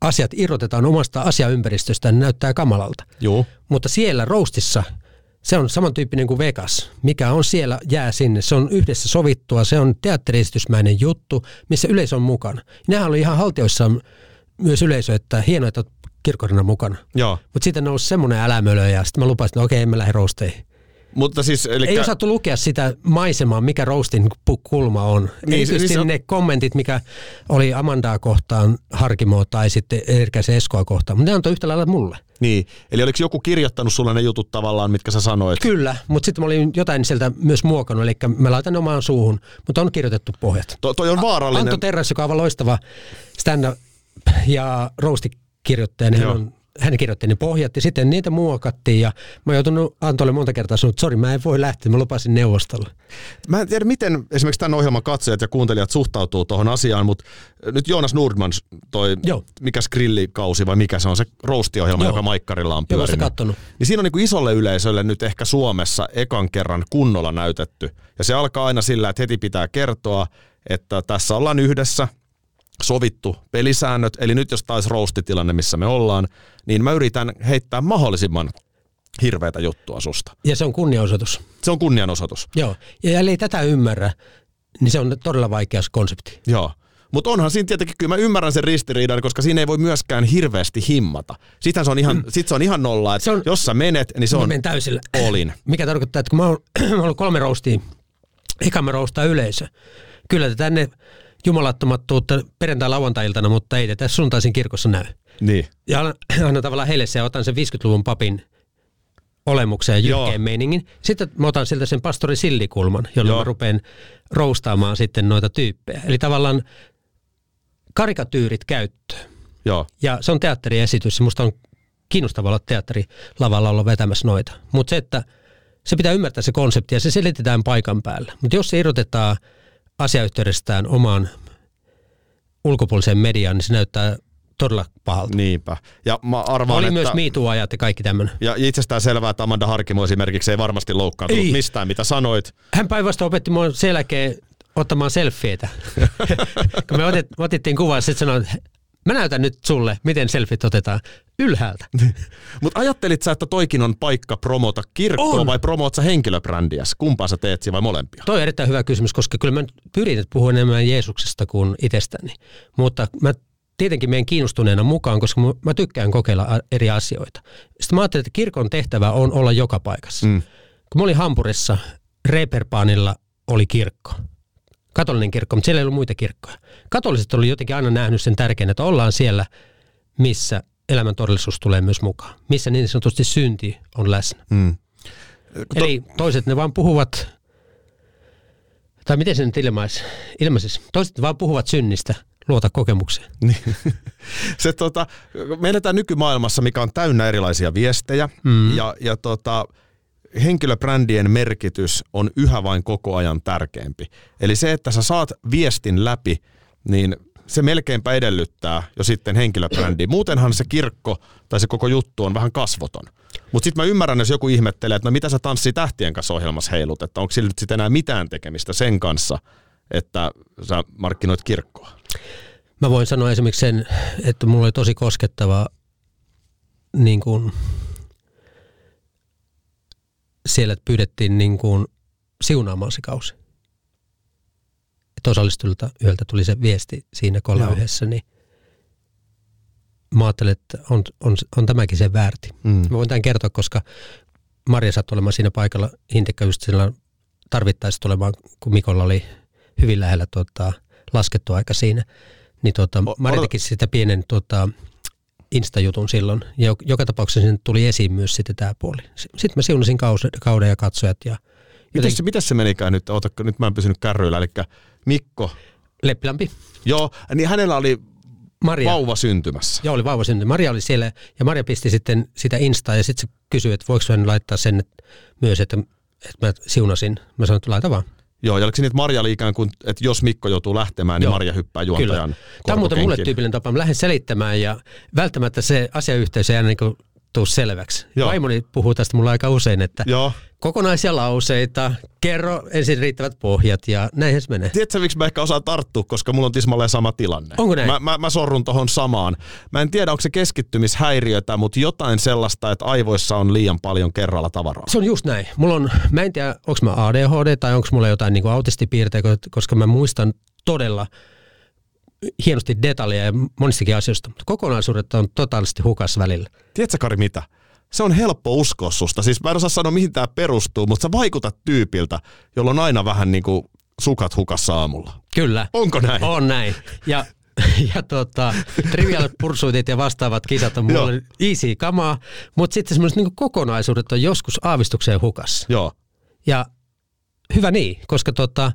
asiat irrotetaan omasta asiaympäristöstä, niin näyttää kamalalta. Joo. Mutta siellä roastissa se on samantyyppinen kuin Vegas. Mikä on siellä, jää sinne. Se on yhdessä sovittua, se on teatteriesitysmäinen juttu, missä yleisö on mukana. Nehän oli ihan haltioissaan myös yleisö, että hienoa, että kirkkorina mukana. Mutta sitten nousi semmoinen älämölö ja sitten mä lupasin, että okei, en mä lähde. Mutta siis, eli... Ei osattu lukea sitä maisemaa, mikä roastin kulma on. Niin, Erityisesti on... ne kommentit, mikä oli Amandaa kohtaan Harkimoa tai sitten Erkäisen Eskoa kohtaan, mutta ne antoi yhtä lailla mulle. Niin, eli oliko joku kirjoittanut sulle ne jutut tavallaan, mitkä sä sanoit? Kyllä, mutta sitten mä olin jotain sieltä myös muokannut, eli mä laitan omaan suuhun, mutta on kirjoitettu pohjat. To, toi on vaarallinen. Anto Terras, joka on aivan loistava stand ja roastikirjoittaja, niin hän on hän kirjoitti ne pohjat ja sitten niitä muokattiin ja mä oon joutunut Antolle monta kertaa sanoa, että sori mä en voi lähteä, mä lupasin neuvostolle. Mä en tiedä miten esimerkiksi tämän ohjelman katsojat ja kuuntelijat suhtautuu tuohon asiaan, mutta nyt Joonas Nordman toi, Joo. mikä skrillikausi vai mikä se on, se roastiohjelma, joka Maikkarilla on pyörinyt. Joo, niin siinä on niin kuin isolle yleisölle nyt ehkä Suomessa ekan kerran kunnolla näytetty. Ja se alkaa aina sillä, että heti pitää kertoa, että tässä ollaan yhdessä, sovittu pelisäännöt, eli nyt jos taisi roastitilanne, missä me ollaan, niin mä yritän heittää mahdollisimman hirveätä juttua susta. Ja se on kunnianosoitus. Se on kunnianosoitus. Joo, ja ellei tätä ymmärrä, niin se on todella vaikea konsepti. Joo. Mutta onhan siinä tietenkin, kyllä mä ymmärrän sen ristiriidan, koska siinä ei voi myöskään hirveästi himmata. Sitten se on ihan, mm. sit se on ihan nolla, että on, jos sä menet, niin se on täysillä. olin. Mikä tarkoittaa, että kun mä oon, mä ollut kolme roastia, eka mä roustaa yleisö. Kyllä tänne jumalattomattuutta perjantai-lauantai-iltana, mutta ei tätä sunnuntaisin kirkossa näy. Niin. Ja annan tavallaan heille se ja otan sen 50-luvun papin olemuksen ja jyrkkeen meiningin. Sitten mä otan sieltä sen pastori Sillikulman, jolloin Joo. mä rupean roustaamaan sitten noita tyyppejä. Eli tavallaan karikatyyrit käyttöön. Joo. Ja se on teatteriesitys. Musta on kiinnostavaa olla teatterilavalla olla vetämässä noita. Mutta se, että se pitää ymmärtää se konsepti ja se selitetään paikan päällä. Mutta jos se irrotetaan asiayhteydestään omaan ulkopuoliseen mediaan, niin se näyttää todella pahalta. Niinpä. Ja mä arvaan, Oli että, myös MeToo-ajat ja kaikki tämmöinen. Ja itsestään selvää, että Amanda Harkimo esimerkiksi ei varmasti loukkaantunut ei. mistään, mitä sanoit. Hän päinvastoin opetti mua sen jälkeen ottamaan selfieitä. Kun me otettiin kuvaa, sitten sanoin, että Mä näytän nyt sulle, miten selfit otetaan ylhäältä. Mutta ajattelit sä, että toikin on paikka promota kirkkoa on. vai promoot sä henkilöbrändiäs? Kumpaa sä teet vai molempia? Toi on erittäin hyvä kysymys, koska kyllä mä pyrin puhua enemmän Jeesuksesta kuin itsestäni. Mutta mä tietenkin menen kiinnostuneena mukaan, koska mä tykkään kokeilla eri asioita. Sitten mä ajattelin, että kirkon tehtävä on olla joka paikassa. Mm. Kun mä olin Hampurissa, Reeperpaanilla oli kirkko katolinen kirkko, mutta siellä ei ollut muita kirkkoja. Katoliset oli jotenkin aina nähnyt sen tärkeänä, että ollaan siellä, missä elämän todellisuus tulee myös mukaan. Missä niin sanotusti synti on läsnä. Mm. Eli toiset ne vaan puhuvat, tai miten se nyt ilmaisi, ilmaisisi, toiset vaan puhuvat synnistä, luota kokemukseen. Niin. se, tota, me eletään nykymaailmassa, mikä on täynnä erilaisia viestejä, mm. ja, ja tota, henkilöbrändien merkitys on yhä vain koko ajan tärkeämpi. Eli se, että sä saat viestin läpi, niin se melkeinpä edellyttää jo sitten henkilöbrändi. Muutenhan se kirkko tai se koko juttu on vähän kasvoton. Mutta sitten mä ymmärrän, jos joku ihmettelee, että no mitä sä tanssi tähtien kanssa ohjelmassa heilut, että onko sillä nyt sitten enää mitään tekemistä sen kanssa, että sä markkinoit kirkkoa. Mä voin sanoa esimerkiksi sen, että mulla oli tosi koskettava niin kuin, siellä pyydettiin niin kuin, siunaamaan se kausi. Että osallistujilta yhdeltä tuli se viesti siinä, kun ollaan Joo. yhdessä, niin mä ajattelin, että on, on, on tämäkin sen väärti. Mm. Mä voin tämän kertoa, koska Maria sattui olemaan siinä paikalla Hintekka just sillä tarvittaisi tulemaan, kun Mikolla oli hyvin lähellä tota, laskettu aika siinä. Niin tota, odota- teki sitä pienen tota, Insta-jutun silloin. Ja jo- joka tapauksessa sinne tuli esiin myös sitten tämä puoli. Sitten mä siunasin kauden ja katsojat ja Miten se, miten se menikään nyt? Ootako, nyt mä en pysynyt kärryillä. Eli Mikko, Leppilampi, joo, niin hänellä oli Maria. vauva syntymässä. Joo, oli vauva synty. Maria oli siellä ja Maria pisti sitten sitä Instaa ja sitten se kysyi, että voiko hän laittaa sen että myös, että, että mä siunasin. Mä sanoin, että laita vaan. Joo, ja oliko se niin, että Marja oli ikään kuin, että jos Mikko joutuu lähtemään, niin Joo. Marja hyppää juontajan Tämä on muuten mulle tyypillinen tapa. Mä lähden selittämään ja välttämättä se asiayhteys ei aina niin tuu selväksi. Joo. Vaimoni puhuu tästä mulle aika usein, että Joo. kokonaisia lauseita, kerro ensin riittävät pohjat ja näinhän se menee. Tiedätkö, miksi mä ehkä osaan tarttua, koska mulla on tismalleen sama tilanne. Onko näin? Mä, mä, mä sorrun tohon samaan. Mä en tiedä, onko se keskittymishäiriötä, mutta jotain sellaista, että aivoissa on liian paljon kerralla tavaraa. Se on just näin. Mulla on, mä en tiedä, onko mä ADHD tai onko mulla jotain niin autistipiirteitä, koska mä muistan todella hienosti detaljeja ja monistakin asioista, mutta kokonaisuudet on totaalisesti hukas välillä. Tiedätkö Kari mitä? Se on helppo uskoa susta. Siis mä en osaa sanoa, mihin tämä perustuu, mutta sä vaikutat tyypiltä, jolla on aina vähän niin kuin sukat hukassa aamulla. Kyllä. Onko näin? On näin. Ja, ja tota, trivial pursuitit ja vastaavat kisat on mulle easy kamaa, mutta sitten semmoiset niin kokonaisuudet on joskus aavistukseen hukassa. Joo. Ja hyvä niin, koska tota,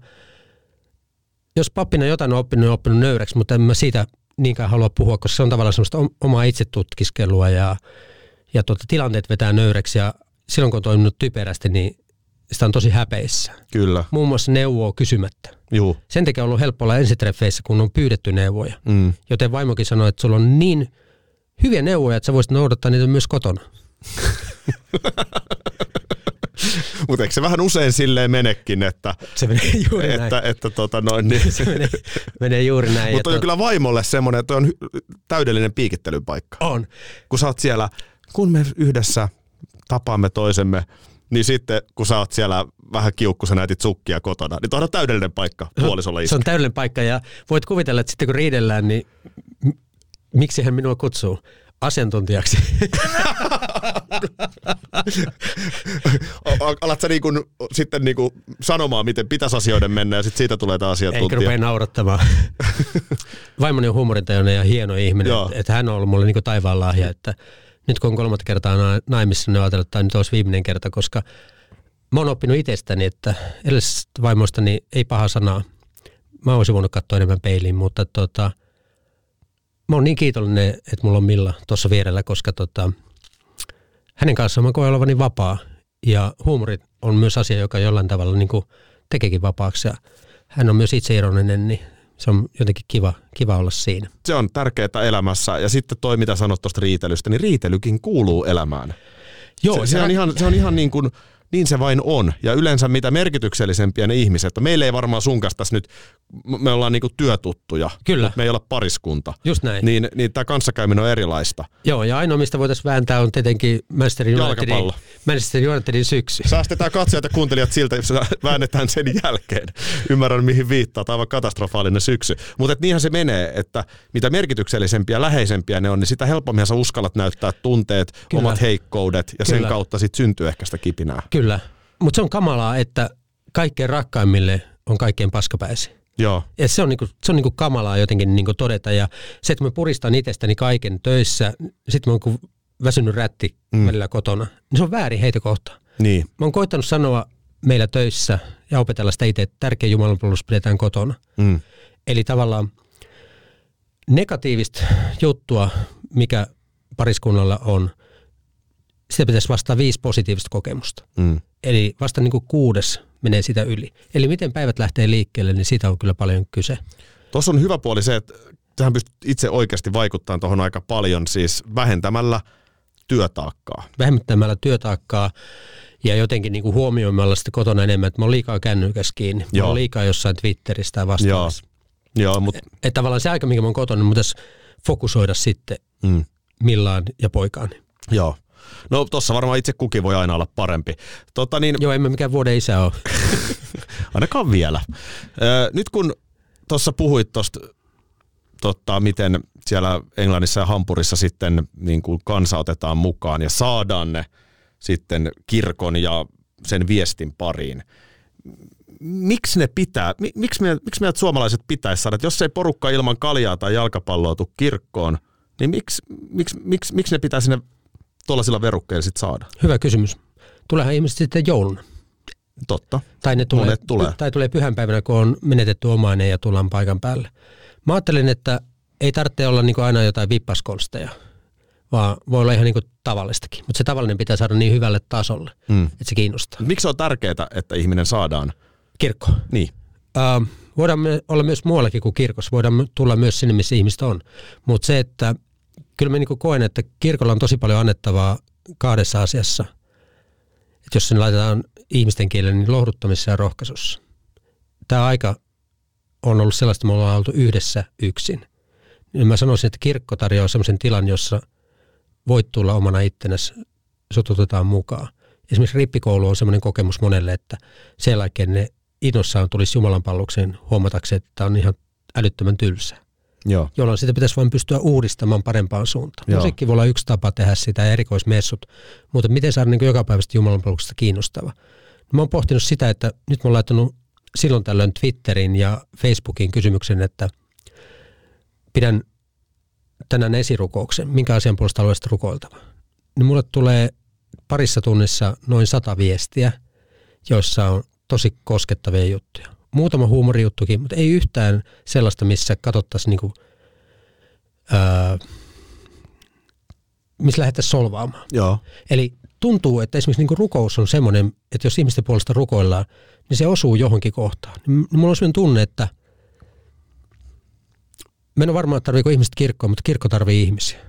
jos pappina jotain on oppinut, on oppinut nöyräksi, mutta en mä siitä niinkään halua puhua, koska se on tavallaan semmoista om- omaa itsetutkiskelua ja, ja tota, tilanteet vetää nöyräksi ja silloin kun on toiminut typerästi, niin sitä on tosi häpeissä. Kyllä. Muun muassa neuvoa kysymättä. Juu. Sen takia on ollut helppo olla ensitreffeissä, kun on pyydetty neuvoja. Mm. Joten vaimokin sanoi, että sulla on niin hyviä neuvoja, että sä voisit noudattaa niitä myös kotona. Mutta eikö se vähän usein silleen menekin, että, Se menee juuri että, näin. että tota noin, niin. Se menee, menee juuri näin. Mutta on tot- kyllä vaimolle semmoinen, että on täydellinen piikittelypaikka. on. Kun sä oot siellä, kun me yhdessä tapaamme toisemme, niin sitten kun sä oot siellä vähän kiukkusena etit sukkia kotona, niin on täydellinen paikka puolisolle Se on täydellinen paikka ja voit kuvitella, että sitten kun riidellään, niin miksi hän minua kutsuu asiantuntijaksi? Al- Alat sä niinku, sitten niinku sanomaan, miten pitäisi asioiden mennä ja sitten siitä tulee tämä Eikä asiantuntija. rupea naurattamaan. Vaimoni on huumorintajuinen ja hieno ihminen, että, että hän on ollut mulle niin taivaan lahja, että nyt kun on kolmatta kertaa na- naimissa, niin ajatellut, että tämä nyt olisi viimeinen kerta, koska mä oon oppinut itsestäni, että edellisestä vaimostani ei paha sanaa. Mä olisin voinut katsoa enemmän peiliin, mutta tota, mä oon niin kiitollinen, että mulla on Milla tuossa vierellä, koska tota, hänen kanssaan mä koen olevani vapaa. Ja huumori on myös asia, joka jollain tavalla niin kuin tekeekin vapaaksi. Ja hän on myös itse niin se on jotenkin kiva, kiva olla siinä. Se on tärkeää elämässä. Ja sitten toi, mitä sanot tuosta riitelystä, niin riitelykin kuuluu elämään. Joo, se, se, on ihan, se on ihan niin kuin, niin se vain on. Ja yleensä mitä merkityksellisempiä ne ihmiset, meillä ei varmaan sun kanssa tässä nyt, me ollaan niin kuin työtuttuja, Kyllä. me ei olla pariskunta. Just näin. Niin, niin tämä kanssakäyminen on erilaista. Joo, ja ainoa, mistä voitaisiin vääntää, on tietenkin Manchester Unitedin. Manchester Unitedin syksy. Säästetään katsojat ja kuuntelijat siltä, jos väännetään sen jälkeen. Ymmärrän, mihin viittaa. Tämä on katastrofaalinen syksy. Mutta niinhän se menee, että mitä merkityksellisempiä läheisempiä ne on, niin sitä helpommin sä uskallat näyttää tunteet, Kyllä. Omat heikkoudet, ja sen Kyllä. kautta sitten syntyy ehkä sitä kipinää. Kyllä, mutta se on kamalaa, että kaikkein rakkaimmille on kaikkein paskapäisi. Joo, Ja se on, niinku, se on niinku kamalaa jotenkin niinku todeta. Ja se, että mä puristan itsestäni kaiken töissä, sitten mä oon kuin väsynyt rätti mm. välillä kotona, niin se on väärin heitä kohtaan. niin. Mä oon koittanut sanoa meillä töissä ja opetella sitä itse, että tärkeä jumalanpalvelus pidetään kotona. Mm. Eli tavallaan negatiivista juttua, mikä pariskunnalla on, sitä pitäisi vastaa viisi positiivista kokemusta. Mm. Eli vasta niin kuin kuudes menee sitä yli. Eli miten päivät lähtee liikkeelle, niin siitä on kyllä paljon kyse. Tuossa on hyvä puoli se, että tähän pystyt itse oikeasti vaikuttamaan tuohon aika paljon, siis vähentämällä työtaakkaa. Vähemmättämällä työtaakkaa ja jotenkin niin kuin huomioimalla sitä kotona enemmän, että mä oon liikaa kännykäs kiinni. Mä Joo. oon liikaa jossain Twitteristä tai vastaavassa. Joo, mutta Että tavallaan se aika, minkä mä oon kotona, niin mun pitäisi fokusoida sitten mm, Millaan ja poikaan. joo. No tossa varmaan itse kukin voi aina olla parempi. Tota niin, Joo, en mä mikään vuoden isä ole. ainakaan vielä. Ö, nyt kun tuossa puhuit tuosta, totta, miten siellä Englannissa ja Hampurissa sitten niin kuin kansa otetaan mukaan ja saadaan ne sitten kirkon ja sen viestin pariin. Miksi ne pitää, mi- miksi meidät, miksi meidät suomalaiset pitäisi saada, että jos ei porukka ilman kaljaa tai jalkapalloa tule kirkkoon, niin miksi, miksi, miksi, miksi ne pitää sinne tuollaisilla verukkeilla sitten saada? Hyvä kysymys. Tuleehan ihmiset sitten jouluna. Totta. Tai ne tulee, Monet tulee. Tai tulee pyhänpäivänä, kun on menetetty omainen ja tullaan paikan päälle. Mä ajattelin, että ei tarvitse olla niin aina jotain vippaskonsteja, vaan voi olla ihan niin tavallistakin. Mutta se tavallinen pitää saada niin hyvälle tasolle, Mm. että se kiinnostaa. Miksi on tärkeää, että ihminen saadaan? Kirkko. Niin. Voidaan olla myös muuallakin kuin kirkossa. Voidaan tulla myös sinne, missä ihmiset on. Mutta se, että kyllä mä niin koen, että kirkolla on tosi paljon annettavaa kahdessa asiassa. Että jos sen laitetaan ihmisten kielelle, niin lohduttamisessa ja rohkaisussa. Tämä aika on ollut sellaista, että me ollaan oltu yhdessä yksin. Niin mä sanoisin, että kirkko tarjoaa sellaisen tilan, jossa voit tulla omana ittenäsi, sut otetaan mukaan. Esimerkiksi rippikoulu on sellainen kokemus monelle, että sen jälkeen ne innossaan tulisi Jumalan palvelukseen huomatakseen, että tämä on ihan älyttömän tylsä. Joo. Jolloin sitä pitäisi vain pystyä uudistamaan parempaan suuntaan. Joo. Musiikki voi olla yksi tapa tehdä sitä ja erikoismessut, mutta miten saada niin joka päivästä Jumalan palveluksesta kiinnostava? Mä oon pohtinut sitä, että nyt mä oon laittanut silloin tällöin Twitterin ja Facebookin kysymyksen, että pidän tänään esirukouksen, minkä asian puolesta haluaisit rukoiltava. Niin mulle tulee parissa tunnissa noin sata viestiä, joissa on tosi koskettavia juttuja. Muutama huumorijuttukin, mutta ei yhtään sellaista, missä katsottaisiin niinku, missä lähdettäisiin solvaamaan. Joo. Eli tuntuu, että esimerkiksi niin rukous on semmoinen, että jos ihmisten puolesta rukoillaan, niin se osuu johonkin kohtaan. Niin mulla on sellainen tunne, että mä en ole varma, tarviiko ihmiset kirkkoa, mutta kirkko tarvii ihmisiä.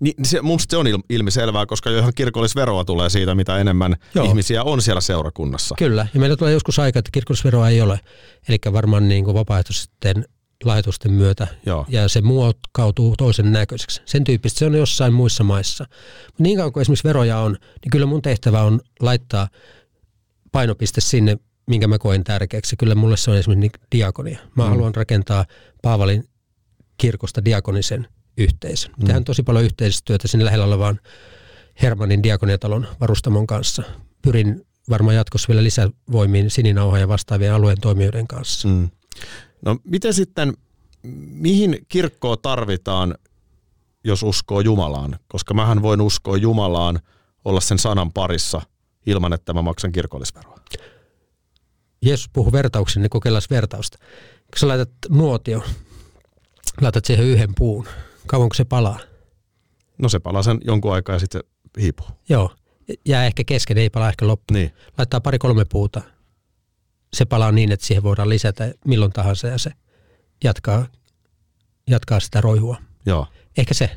Niin se, mun se on il- ilmiselvää, koska jo ihan kirkollisveroa tulee siitä, mitä enemmän Joo. Ihmisiä on siellä seurakunnassa. Kyllä, ja meillä tulee joskus aika, että kirkollisveroa ei ole. Eli varmaan niin kuin vapaaehtoisten lahjoitusten myötä, Joo. ja se muokkautuu toisen näköiseksi. Sen tyyppistä se on jossain muissa maissa. Mutta niin kauan kuin esimerkiksi veroja on, niin kyllä mun tehtävä on laittaa painopiste sinne, minkä mä koen tärkeäksi. Kyllä mulle se on esimerkiksi niin diakonia. Mä mm. haluan rakentaa Paavalin kirkosta diakonisen yhteisön. Mm. Tehdään tosi paljon yhteistyötä sinne lähellä olevaan Hermannin diakoniatalon varustamon kanssa. Pyrin varmaan jatkossa vielä lisävoimiin sininauhan ja vastaavien alueen toimijoiden kanssa. Mm. No miten sitten, mihin kirkkoa tarvitaan, jos uskoo Jumalaan? Koska mähän voin uskoa Jumalaan, olla sen sanan parissa ilman, että mä maksan kirkollisveroa. Jeesus puhuu vertauksen, niin kokeillaan vertausta. Kun sä laitat nuotio, laitat siihen yhden puun, kauanko se palaa? No se palaa sen jonkun aikaa ja sitten se hiipuu. Joo, jää ehkä kesken, ei palaa ehkä loppuun. Niin. Laittaa pari-kolme puuta, se palaa niin, että siihen voidaan lisätä milloin tahansa ja se jatkaa, jatkaa sitä roihua. Joo. Ehkä se.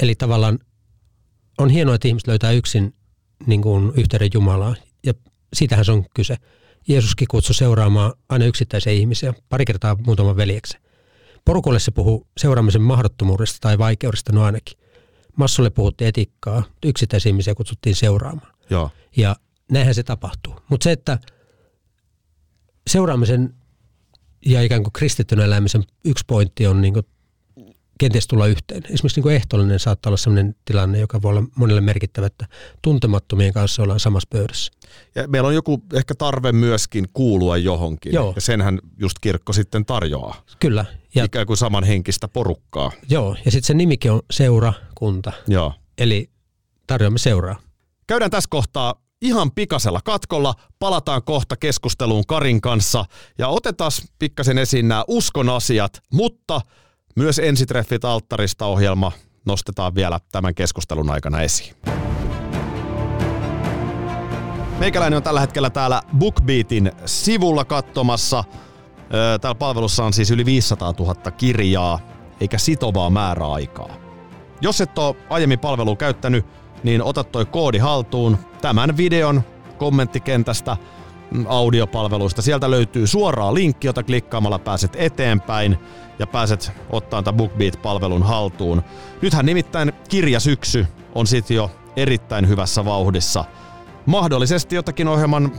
Eli tavallaan on hienoa, että ihmiset löytää yksin niin kuin yhteyden Jumalaa ja siitähän se on kyse. Jeesuskin kutsui seuraamaan aina yksittäisiä ihmisiä, pari kertaa muutaman veljeksen. Porukolle se puhuu seuraamisen mahdottomuudesta tai vaikeudesta, no ainakin. Massolle puhuttiin etikkaa, yksittäisiä ihmisiä kutsuttiin seuraamaan. Joo. Ja näinhän se tapahtuu. Mutta se, että seuraamisen ja ikään kuin kristittynä elämisen yksi pointti on niin kuin kenties tulla yhteen. Esimerkiksi niin kuin ehtoollinen saattaa olla sellainen tilanne, joka voi olla monelle merkittävä, että tuntemattomien kanssa ollaan samassa pöydässä. Ja meillä on joku ehkä tarve myöskin kuulua johonkin. Joo. Ja senhän just kirkko sitten tarjoaa. Kyllä. Ja, Ikään kuin samanhenkistä porukkaa. joo, ja sitten se nimikin on seurakunta, Joo. eli tarjoamme seuraa. Käydään tässä kohtaa ihan pikasella katkolla. Palataan kohta keskusteluun Karin kanssa ja otetaan pikkasen esiin nämä uskon asiat, mutta myös ensitreffit alttarista ohjelma nostetaan vielä tämän keskustelun aikana esiin. Meikäläinen on tällä hetkellä täällä BookBeatin sivulla katsomassa. Täällä palvelussa on siis yli 500 000 kirjaa, eikä sitovaa määräaikaa. Jos et ole aiemmin palvelua käyttänyt, niin ota toi koodi haltuun tämän videon kommenttikentästä audiopalveluista. Sieltä löytyy suoraa linkki, jota klikkaamalla pääset eteenpäin ja pääset ottaa tämän BookBeat-palvelun haltuun. Nythän nimittäin kirjasyksy on sitten jo erittäin hyvässä vauhdissa. Mahdollisesti jotakin ohjelman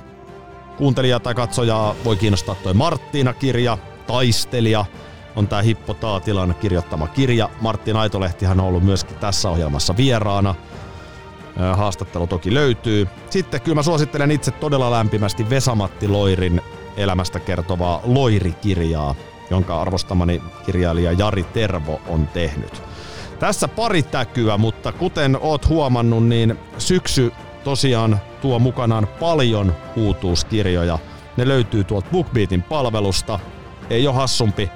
kuuntelijaa tai katsojaa voi kiinnostaa toi Marttiina-kirja, Taistelija, on tämä Hippo Taatilan kirjoittama kirja. Martti Naitolehtihan on ollut myöskin tässä ohjelmassa vieraana. Haastattelu toki löytyy. Sitten kyllä mä suosittelen itse todella lämpimästi Vesamatti Loirin elämästä kertovaa Loiri-kirjaa, jonka arvostamani kirjailija Jari Tervo on tehnyt. Tässä pari täkyä, mutta kuten oot huomannut, niin syksy tosiaan tuo mukanaan paljon uutuuskirjoja. Ne löytyy tuolta BookBeatin palvelusta. Ei ole hassumpi.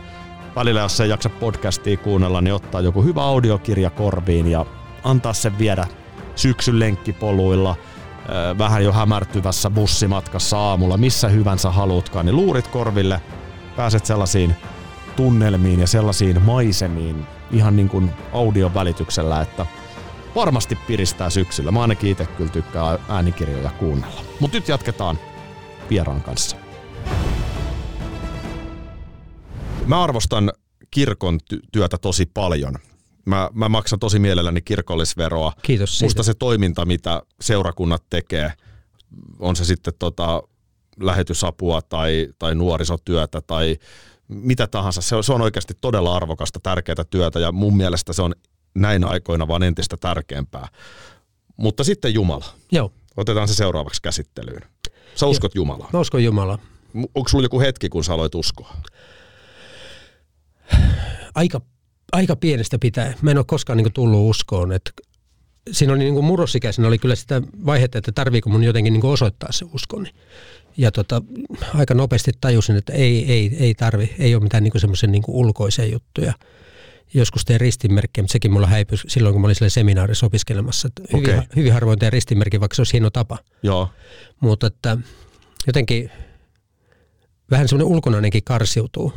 Välillä jos ei jaksa podcastia kuunnella, niin ottaa joku hyvä audiokirja korviin ja antaa sen viedä syksyn lenkkipoluilla, vähän jo hämärtyvässä bussimatkassa aamulla, missä hyvänsä haluutkaan, niin luurit korville, pääset sellaisiin tunnelmiin ja sellaisiin maisemiin ihan niin kuin audion välityksellä, että varmasti piristää syksyllä. Mä ainakin itse kyllä tykkää äänikirjoja kuunnella. Mutta nyt jatketaan vieraan kanssa. Mä arvostan kirkon työtä tosi paljon. Mä, mä maksan tosi mielelläni kirkollisveroa. Kiitos siitä. Musta se toiminta, mitä seurakunnat tekee, on se sitten tota, lähetysapua tai, tai nuorisotyötä tai mitä tahansa. Se on, se on oikeasti todella arvokasta, tärkeää työtä ja mun mielestä se on näin aikoina vaan entistä tärkeämpää. Mutta sitten Jumala. Joo. Otetaan se seuraavaksi käsittelyyn. Sä uskot Joo. Jumalaa. Mä uskon Jumalaa. Onko sulla joku hetki, kun sä aloit uskoa? Aika, aika pienestä pitää. Mä en ole koskaan niin tullut uskoon. Että siinä oli niin murrosikäisenä oli kyllä sitä vaihetta, että tarviiko mun jotenkin niin osoittaa se uskoni. Ja tota, aika nopeasti tajusin, että ei, ei, ei tarvi, ei ole mitään niin semmoisen niin ulkoisia juttuja. Joskus teen ristinmerkkiä, mutta sekin mulla häipyi silloin, kun mä olin seminaarissa opiskelemassa. Että Okei. hyvin, hyvin harvoin teen ristinmerkin, vaikka se olisi hieno tapa. Joo. Mutta että jotenkin vähän semmoinen ulkonainenkin karsiutuu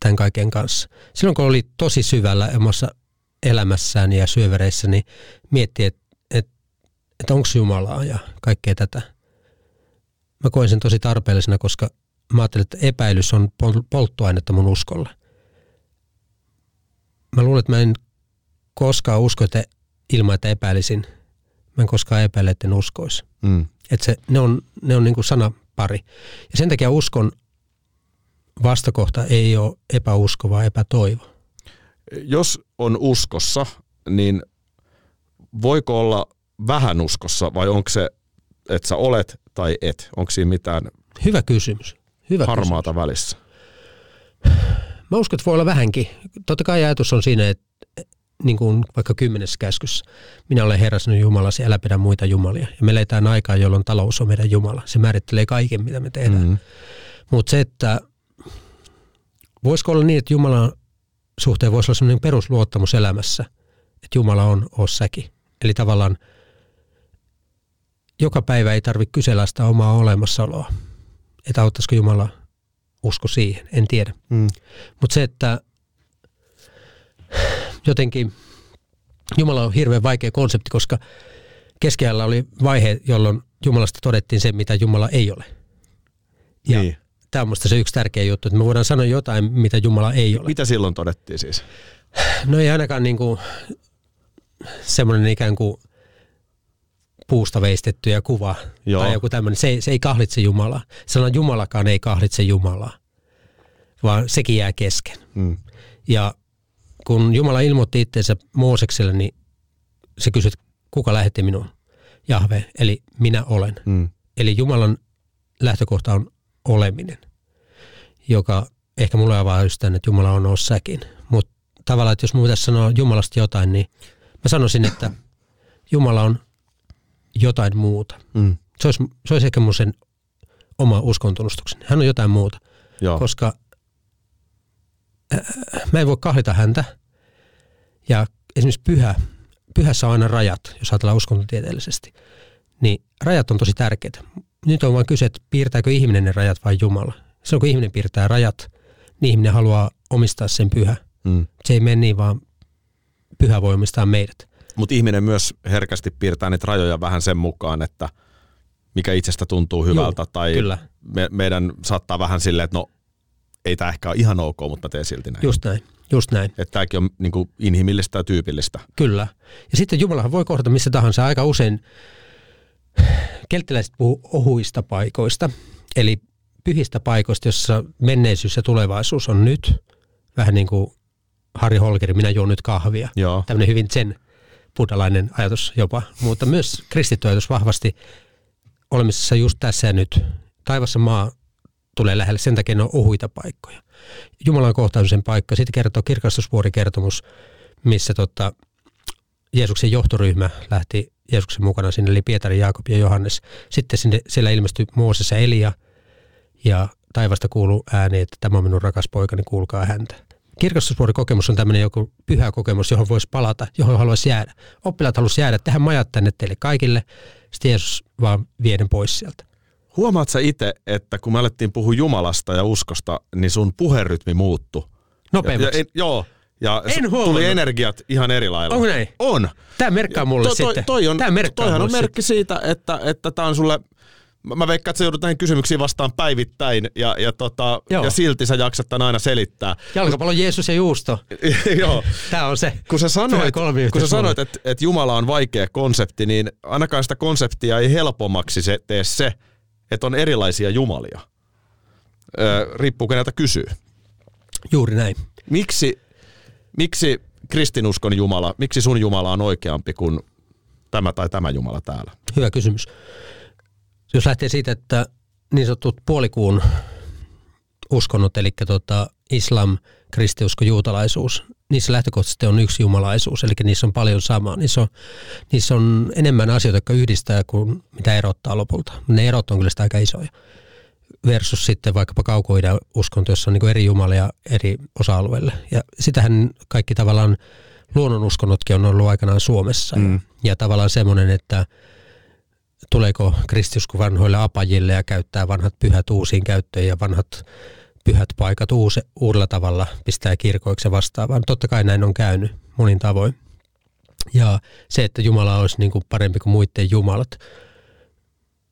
tämän kaiken kanssa. Silloin kun oli tosi syvällä omassa elämässään ja syövereissä, niin mietti, että et, et onko Jumalaa ja kaikkea tätä. Mä koen sen tosi tarpeellisena, koska mä ajattelin, että epäilys on pol- polttoainetta mun uskolle. Mä luulen, että mä en koskaan usko, että ilman, että epäilisin. Mä en koskaan epäile, että en uskoisi. Mm. Että se, ne on, ne on niin kuin sanapari. Ja sen takia uskon vastakohta ei ole epäusko, vaan epätoivo. Jos on uskossa, niin voiko olla vähän uskossa vai onko se, että sä olet tai et? Onko siinä mitään Hyvä kysymys. Hyvä harmaata välissä? kysymys. Mä uskon, että voi olla vähänkin. Totta kai ajatus on siinä, että niin kuin vaikka kymmenessä käskyssä, minä olen Herra sinun Jumalasi, älä pidä muita jumalia. Ja me eletään aikaa, jolloin talous on meidän Jumala. Se määrittelee kaiken, mitä me tehdään. Mm. Mutta se, että voisiko olla niin, että Jumalan suhteen voisi olla sellainen perusluottamus elämässä, että Jumala on, oo säkin. Eli tavallaan joka päivä ei tarvitse kyseenalaistaa omaa olemassaoloa. Että auttaisiko Jumala usko siihen, en tiedä. Mm. Mutta se, että jotenkin Jumala on hirveän vaikea konsepti, koska keskiajalla oli vaihe, jolloin Jumalasta todettiin se, mitä Jumala ei ole. Ja Niin. Tämä on minusta se yksi tärkeä juttu, että me voidaan sanoa jotain, mitä Jumala ei ole. Mitä silloin todettiin siis? No ei ainakaan niin kuin semmoinen ikään kuin puusta veistettyjä kuva Joo. tai joku tämmöinen. Se, ei- se ei kahlitse Jumalaa. Sanan Jumalakaan ei kahlitse Jumalaa, vaan sekin jää kesken. Mm. Ja kun Jumala ilmoitti itseensä Moosekselle, niin se kysyi, että kuka lähetti minun? Jahve, eli minä olen. Mm. Eli Jumalan lähtökohta on oleminen, joka ehkä mulle avaa just tämän, että Jumala on oo säkin. Mutta tavallaan, että jos mun pitäisi sanoa Jumalasta jotain, niin mä sanoisin, että Jumala on jotain muuta. Mm. Se olisi, se olisi ehkä mun sen oma uskontunnustukseni. Hän on jotain muuta, Joo. koska äh, mä en voi kahlita häntä. Ja esimerkiksi pyhä, pyhässä on aina rajat, jos ajatellaan uskontotieteellisesti. Niin rajat on tosi tärkeitä. Nyt on vain kyse, että piirtääkö ihminen ne rajat vai Jumala. Silloin kun ihminen piirtää rajat, niin ihminen haluaa omistaa sen pyhä. Mm. Se ei mene niin, vaan pyhä voi omistaa meidät. Mutta ihminen myös herkästi piirtää niitä rajoja vähän sen mukaan, että mikä itsestä tuntuu hyvältä, Juu, tai kyllä. Me, meidän saattaa vähän silleen, että no ei tämä ehkä ole ihan ok, mutta mä teen silti näin. Just näin, just näin. Että tämäkin on niin inhimillistä ja tyypillistä. Kyllä. Ja sitten Jumalahan voi kohdata missä tahansa. Aika usein kelttiläiset puhuu ohuista paikoista, eli pyhistä paikoista, jossa menneisyys ja tulevaisuus on nyt. Vähän niin kuin Harri Holkeri, minä juon nyt kahvia. Joo. Tämmöinen hyvin sen buddhalainen ajatus jopa, mutta myös kristitty ajatus vahvasti olemisessa just tässä ja nyt. Taivassa maa tulee lähelle, sen takia ne on ohuita paikkoja. Jumalan kohtaamisen paikka. Sitten kertoo kirkastusvuorikertomus, missä tota, Jeesuksen johtoryhmä lähti Jeesuksen mukana sinne, eli Pietari, Jaakob ja Johannes. Sitten sinne, siellä ilmestyi Mooses ja Elia, ja taivasta kuuluu ääni, että tämä on minun rakas poikani, kuulkaa häntä. Kirkastusvuorikokemus on tämmöinen joku pyhä kokemus, johon voisi palata, johon haluaisi jäädä. Oppilaat haluaisi jäädä, tähän majat tänne teille kaikille, sitten Jeesus vaan vieden pois sieltä. Huomaat sä itse, että kun me alettiin puhua Jumalasta ja uskosta, niin sun puherytmi muuttui? Nopeammaksi. Ja, ja, joo, ja En tuli energiat ihan eri lailla. Onko näin? On. Tämä merkkaa mulle toi, toi, sitten. toi on, Tämä merkkaa toihan on merkki siitä, että, että tämä on sulle... Mä veikkaan, että sä joudut näihin kysymyksiin vastaan päivittäin ja, ja, tota, Joo. ja silti sä jaksat tämän aina selittää. Jalkapallo Jeesus ja juusto. Joo. Tämä on se. Kun sä sanoit, kun sä sanoit että, että Jumala on vaikea konsepti, niin ainakaan sitä konseptia ei helpommaksi se, tee se, että on erilaisia jumalia. Öö, riippuu keneltä kysyy. Juuri näin. Miksi, miksi kristinuskon Jumala, miksi sun Jumala on oikeampi kuin tämä tai tämä Jumala täällä? Hyvä kysymys. Jos lähtee siitä, että niin sanotut puolikuun uskonnot, eli tota islam, kristiusko, juutalaisuus, niissä lähtökohtaisesti on yksi jumalaisuus, eli niissä on paljon samaa. Niissä on, niissä on enemmän asioita, jotka yhdistää kuin mitä erottaa lopulta. Ne erot on kyllä sitä aika isoja. Versus sitten vaikkapa kaukoidän uskonto, jossa on niin eri jumalia eri osa-alueille. Ja sitähän kaikki tavallaan luonnonuskonnotkin on ollut aikanaan Suomessa. Mm. Ja tavallaan semmoinen, että tuleeko kristiusko vanhoille apajille ja käyttää vanhat pyhät uusiin käyttöön ja vanhat pyhät paikat uusi, uudella tavalla pistää kirkoiksi ja vastaavaan. Totta kai näin on käynyt monin tavoin. Ja se, että Jumala olisi niin kuin parempi kuin muiden jumalat.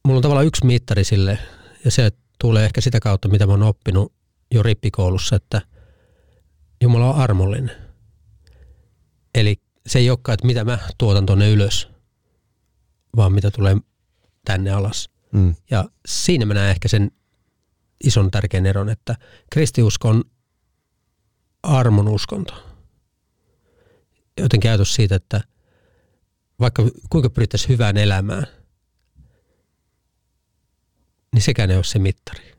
Mulla on tavallaan yksi mittari sille, ja se tulee ehkä sitä kautta, mitä mä oon oppinut jo rippikoulussa, että Jumala on armollinen. Eli se ei olekaan, että mitä mä tuotan tuonne ylös, vaan mitä tulee tänne alas. Mm. Ja siinä mä näen ehkä sen ison tärkeän eron, että kristiusko on armon uskonto. Joten ajatus siitä, että vaikka kuinka pyrittäisiin hyvään elämään, niin sekään ei ole se mittari.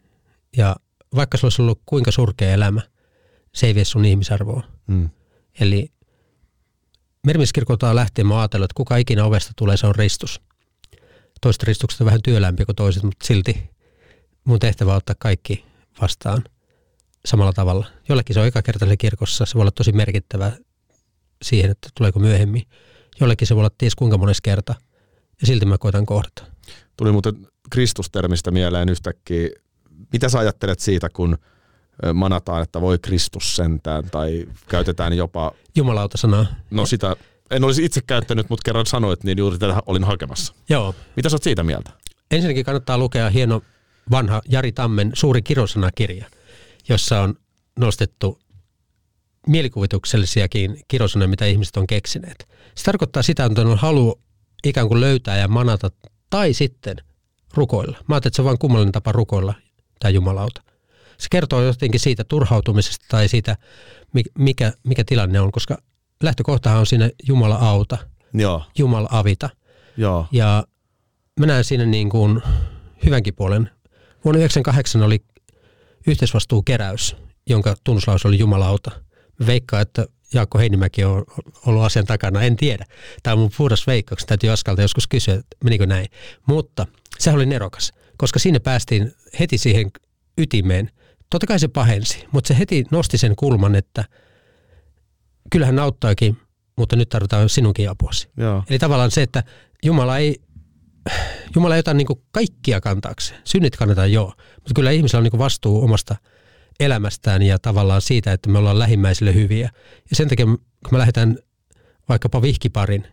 Ja vaikka se olisi ollut kuinka surkea elämä, se ei vie sun ihmisarvoa. Mm. Eli merimiskirkoltaan lähtien mä ajatellut, että kuka ikinä ovesta tulee, se on ristus. Toiset ristukset on vähän työlämpiä kuin toiset, mutta silti mun tehtävä on ottaa kaikki vastaan samalla tavalla. Jollekin se on eka kerta kirkossa, se voi olla tosi merkittävä siihen, että tuleeko myöhemmin. Jollekin se voi olla ties kuinka mones kerta, ja silti mä koitan kohdata. Tuli muuten Kristustermistä mieleen yhtäkkiä. Mitä sä ajattelet siitä, kun manataan, että voi Kristus sentään, tai käytetään jopa, Jumalauta sanaa. no sitä, en olisi itse käyttänyt, mutta kerran sanoit, niin juuri tätä olin hakemassa. Joo. Mitä sä oot siitä mieltä? Ensinnäkin kannattaa lukea hieno vanha Jari Tammen suuri kirosanakirja, jossa on nostettu mielikuvituksellisiakin kirosanoja, mitä ihmiset on keksineet. Se tarkoittaa sitä, että on halu ikään kuin löytää ja manata tai sitten rukoilla. Mä ajattelin, että se on vain kummallinen tapa rukoilla tämä jumalauta. Se kertoo jotenkin siitä turhautumisesta tai siitä, mi- mikä, mikä tilanne on, koska lähtökohtahan on siinä Jumala auta, Joo, Jumala avita. joo. Ja mä näen siinä niin kuin hyvänkin puolen. Vuonna 1998 oli yhteisvastuukeräys, jonka tunnuslaus oli Jumalauta. Veikkaa, että Jaakko Heinimäki on ollut asian takana, en tiedä. Tämä on mun puhdas veikkaus, täytyy Askalta joskus kysyä, että menikö näin. Mutta se oli nerokas, koska siinä päästiin heti siihen ytimeen. Totta kai se pahensi, mutta se heti nosti sen kulman, että kyllähän auttaakin, mutta nyt tarvitaan sinunkin apuasi. joo. Eli tavallaan se, että Jumala ei, Jumala ei ota niin kaikkia kantaakseen. Synnit kannetaan joo, mutta kyllä ihmisellä on niin vastuu omasta elämästään ja tavallaan siitä, että me ollaan lähimmäisille hyviä. Ja sen takia, kun me lähdetään vaikkapa vihkiparin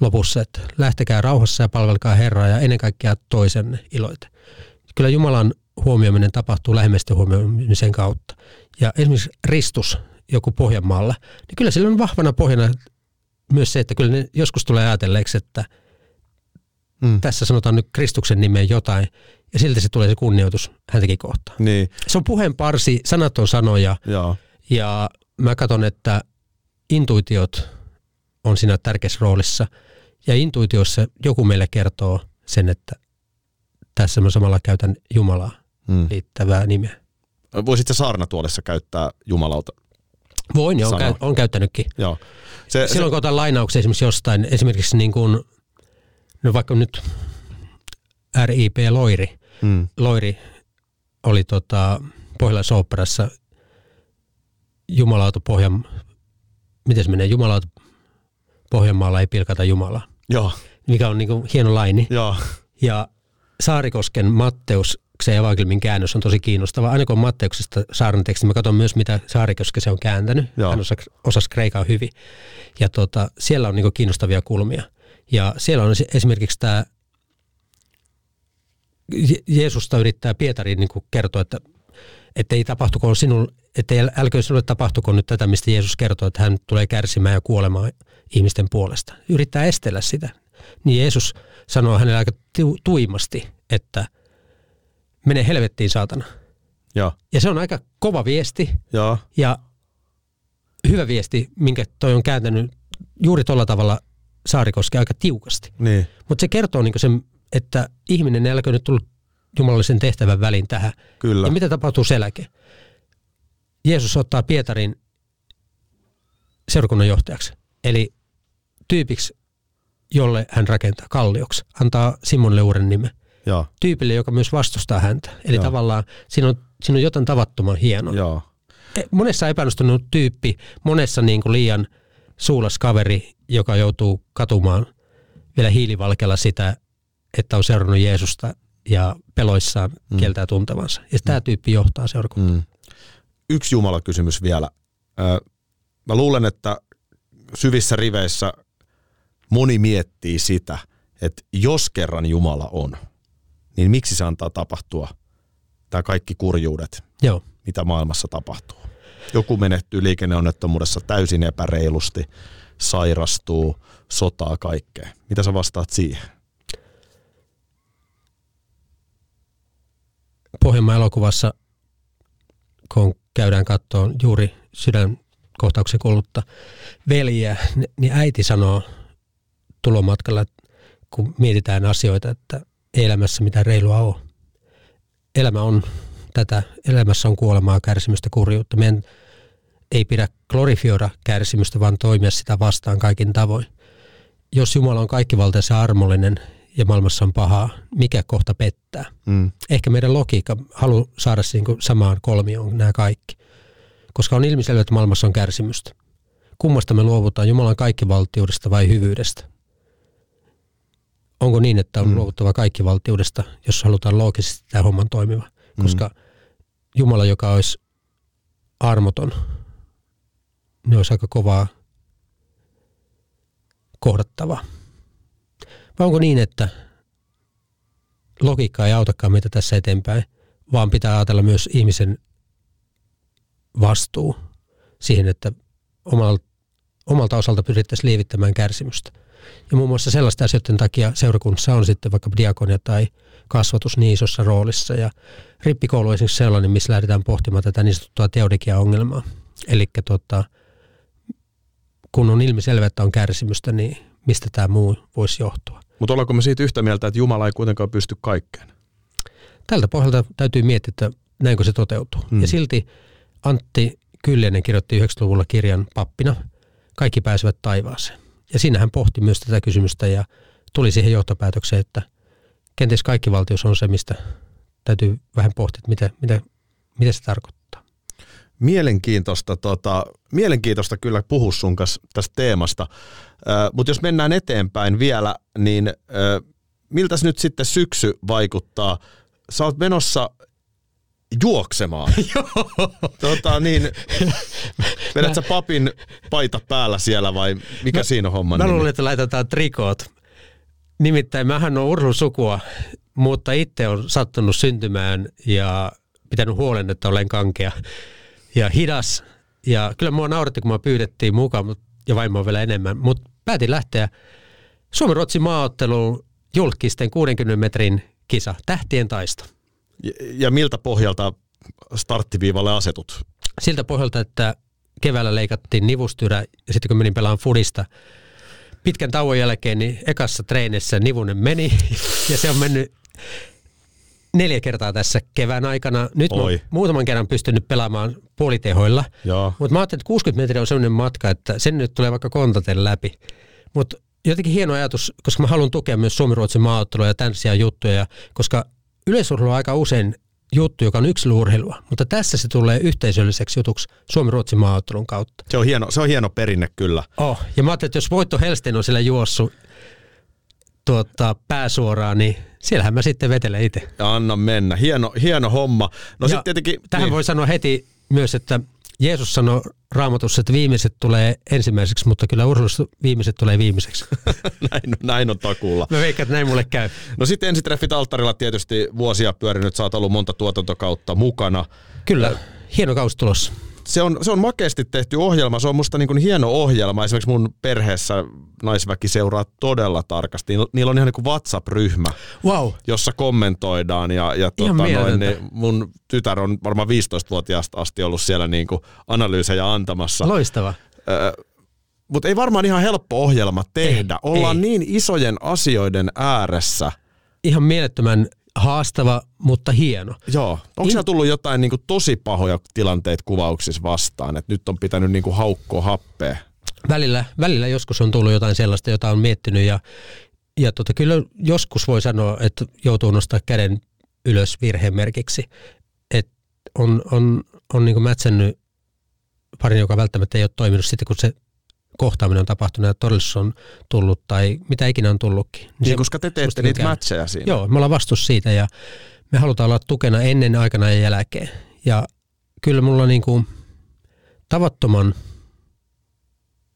lopussa, että lähtekää rauhassa ja palvelkaa Herraa ja ennen kaikkea toisenne iloite. Kyllä Jumalan huomioiminen tapahtuu lähemmäisten huomioimisen kautta. Ja esimerkiksi ristus joku Pohjanmaalla, niin kyllä sillä on vahvana pohjana myös se, että kyllä ne joskus tulee ajatelleeksi, että mm. tässä sanotaan nyt Kristuksen nimeen jotain, ja silti se tulee se kunnioitus häntäkin kohtaan. Niin. Se on puheen parsi, sanat on sanoja, Joo. ja mä katson, että intuitiot on siinä tärkeässä roolissa, ja intuitiossa joku meille kertoo sen, että tässä mä samalla käytän Jumalaa Mm. liittävää nimeä. Voisit sä saarnatuolessa käyttää Jumalalta? Voin Sanoa. käy, on käyttänytkin. Joo. Se, Silloin kun otan lainauksia esimerkiksi jostain, esimerkiksi niin kuin, no vaikka nyt R.I.P. Loiri, se, mm. Loiri oli tota, Pohjalaisoopperassa Jumalauta Pohjan, miten se menee, Jumalauta Pohjanmaalla ei pilkata Jumalaa, Joo, mikä on niin kuin hieno laini. joo. Ja Saarikosken Matteus se evankelmin käännös on tosi kiinnostava. Aina kun Matteuksesta saarnan teksti, mä katson myös, mitä Saarikoske se on kääntänyt. Joo. Hän osasi, osasi kreikaa hyvin. Ja tota, siellä on niin kiinnostavia kulmia. Ja siellä on esi- esimerkiksi tämä, Je- Jeesusta yrittää Pietari niin kertoa, että että ei tapahtuko sinun, että älkö sinulle tapahtuko nyt tätä, mistä Jeesus kertoo, että hän tulee kärsimään ja kuolemaan ihmisten puolesta. Yrittää estellä sitä. Niin Jeesus sanoo hänelle aika tu- tuimasti, että mene helvettiin saatana. Joo, Ja se on aika kova viesti joo. ja hyvä viesti, minkä toi on kääntänyt juuri tuolla tavalla Saarikoski aika tiukasti. Niin. Mutta se kertoo niin sen, että ihminen älkö nyt tullut jumalallisen tehtävän väliin tähän. Kyllä. Ja mitä tapahtuu sen jälkeen? Jeesus ottaa Pietarin seurakunnan johtajaksi, eli tyypiksi, jolle hän rakentaa kallioksi, antaa Simonille uuden nimen. Joo, Tyypille, joka myös vastustaa häntä. Eli Joo. tavallaan siinä on, siinä on jotain tavattoman hienoa. joo. E, Monessa epäonnistunut tyyppi, monessa niin kuin liian suulas kaveri, joka joutuu katumaan vielä hiilivalkealla sitä, että on seurannut Jeesusta ja peloissaan Mm. kieltää tuntevansa. Ja tämä tyyppi johtaa seurakuntaa. Mm. Yksi Jumala-kysymys vielä. Ö, Mä luulen, että syvissä riveissä moni miettii sitä, että jos kerran Jumala on, niin miksi se antaa tapahtua tämä kaikki kurjuudet, Joo. mitä maailmassa tapahtuu. Joku menehtyy liikenneonnettomuudessa täysin epäreilusti, sairastuu, sotaa kaikkea. Mitä sä vastaat siihen? Pohjanmaan elokuvassa, kun käydään kattoon juuri sydänkohtauksen kuollutta veljeä, ni- niin äiti sanoo tulomatkalla, kun mietitään asioita, että ei elämässä mitään reilua ole. Elämä on tätä, elämässä on kuolemaa, kärsimystä, kurjuutta. Meidän ei pidä glorifioida kärsimystä, vaan toimia sitä vastaan kaikin tavoin. Jos Jumala on kaikkivaltaisen armollinen ja maailmassa on pahaa, mikä kohta pettää? Mm. ehkä meidän logiikka halu saada siihen kuin samaan kolmioon nämä kaikki. Koska on ilmiselvä, että maailmassa on kärsimystä. Kummasta me luovutaan, Jumalan kaikkivaltiudesta vai hyvyydestä? Onko niin, että on Mm. luovuttava kaikkivaltiudesta, jos halutaan loogisesti tämä homman toimiva? Koska Jumala, joka olisi armoton, niin olisi aika kovaa kohdattavaa. Vai onko niin, että logiikka ei autakaan meitä tässä eteenpäin, vaan pitää ajatella myös ihmisen vastuu siihen, että omalta, omalta osalta pyrittäisiin lievittämään kärsimystä. Ja muun muassa sellaisten asioiden takia seurakunnassa on sitten vaikka diakonia tai kasvatus niin isossa roolissa. Ja rippikoulu on esimerkiksi sellainen, missä lähdetään pohtimaan tätä niin sanottua teodikia-ongelmaa. Eli tota, kun on ilmiselvä, että on kärsimystä, niin mistä tämä muu voisi johtua? Mutta ollaanko me siitä yhtä mieltä, että Jumala ei kuitenkaan pysty kaikkeen? tältä pohjalta täytyy miettiä, että näinkö se toteutuu. Mm. Ja silti Antti Kyllönen kirjoitti 90-luvulla kirjan pappina, kaikki pääsevät taivaaseen. Ja siinä hän pohti myös tätä kysymystä ja tuli siihen johtopäätökseen, että kenties kaikki valtius on se, mistä täytyy vähän pohtia, että mitä, mitä, mitä se tarkoittaa. Mielenkiintoista, tota, mielenkiintoista kyllä puhua sun kanssa tästä teemasta. Mutta jos mennään eteenpäin vielä, niin ö, miltäs nyt sitten syksy vaikuttaa? Sä oot menossa juoksemaan. tota, niin, vedät sä papin paita päällä siellä vai mikä Mä- siinä on homman Mä luulen, että laitetaan trikoot. Nimittäin mähän on urheilusukua, mutta itse on sattunut syntymään ja pitänyt huolen, että olen kankea ja hidas. Ja kyllä mua nauratti, kun mä pyydettiin mukaan mut- ja vaimoa vielä enemmän. Mutta päätin lähteä Suomen-Ruotsin maaotteluun julkisten 60 metrin kisa, tähtien taisto. Ja, ja miltä pohjalta starttiviivalle asetut? siltä pohjalta, että keväällä leikattiin nivustyrä ja sitten kun menin pelaan fudista pitkän tauon jälkeen, niin ekassa treenissä nivunen meni ja se on mennyt neljä kertaa tässä kevään aikana. Nyt mä Oi. muutaman kerran pystynyt pelaamaan puolitehoilla, mutta mä ajattelin, että 60 metriä on sellainen matka, että sen nyt tulee vaikka kontaten läpi. Mutta jotenkin hieno ajatus, koska mä haluan tukea myös Suomi-Ruotsin maaottelua ja tämmöisiä juttuja, koska yleisurheilu on aika usein juttu, joka on yksilöurheilua, mutta tässä se tulee yhteisölliseksi jutuksi Suomi-Ruotsin maaottelun kautta. Se on hieno, se on hieno perinne kyllä. Oh, ja mä ajattelin, että jos Voitto Helsten on siellä juossut tuota, pääsuoraan, niin siellähän mä sitten vetelen itse. Anna mennä. Hieno, hieno homma. No sitten tietenkin... Tähän niin, voi sanoa heti myös, että Jeesus sanoi raamatussa, että viimeiset tulee ensimmäiseksi, mutta kyllä urheilussa viimeiset tulee viimeiseksi. näin, näin on takuulla. Mä veikkaan, että näin mulle käy. No sitten ensitreffit alttarilla tietysti vuosia pyörinyt, sä oot ollut monta tuotantokautta mukana. Kyllä, hieno kausi tulossa. Se on, se on makeasti tehty ohjelma, se on musta niin kuin hieno ohjelma. Esimerkiksi mun perheessä naisväki seuraa todella tarkasti. Niillä- on ihan niin kuin WhatsApp-ryhmä, Wow. jossa kommentoidaan ja, ja tota, noin, niin mun tytär on varmaan 15-vuotiaasta asti ollut siellä niin kuin analyysejä antamassa. Loistava. Mutta ei varmaan ihan helppo ohjelma tehdä. Ei, Ollaan ei. niin isojen asioiden ääressä. Ihan mielettömän haastava, mutta hieno. Joo. Onko In- siellä tullut jotain niin kuin tosi pahoja tilanteita kuvauksissa vastaan, että nyt on pitänyt niin kuin haukkoa happea? Välillä, välillä joskus on tullut jotain sellaista, jota on miettinyt ja, ja tota, kyllä joskus voi sanoa, että joutuu nostaa käden ylös virhemerkiksi. Et on on, on niin mätsännyt parin, joka välttämättä ei ole toiminut sitten, kun se kohtaaminen on tapahtunut ja todellisuus on tullut tai mitä ikinä on tullutkin. Niin, se- koska te teette niitä käy. matcheja siinä. Joo, me ollaan vastuussa siitä ja me halutaan olla tukena ennen, aikana ja jälkeen. Ja kyllä mulla niinku tavattoman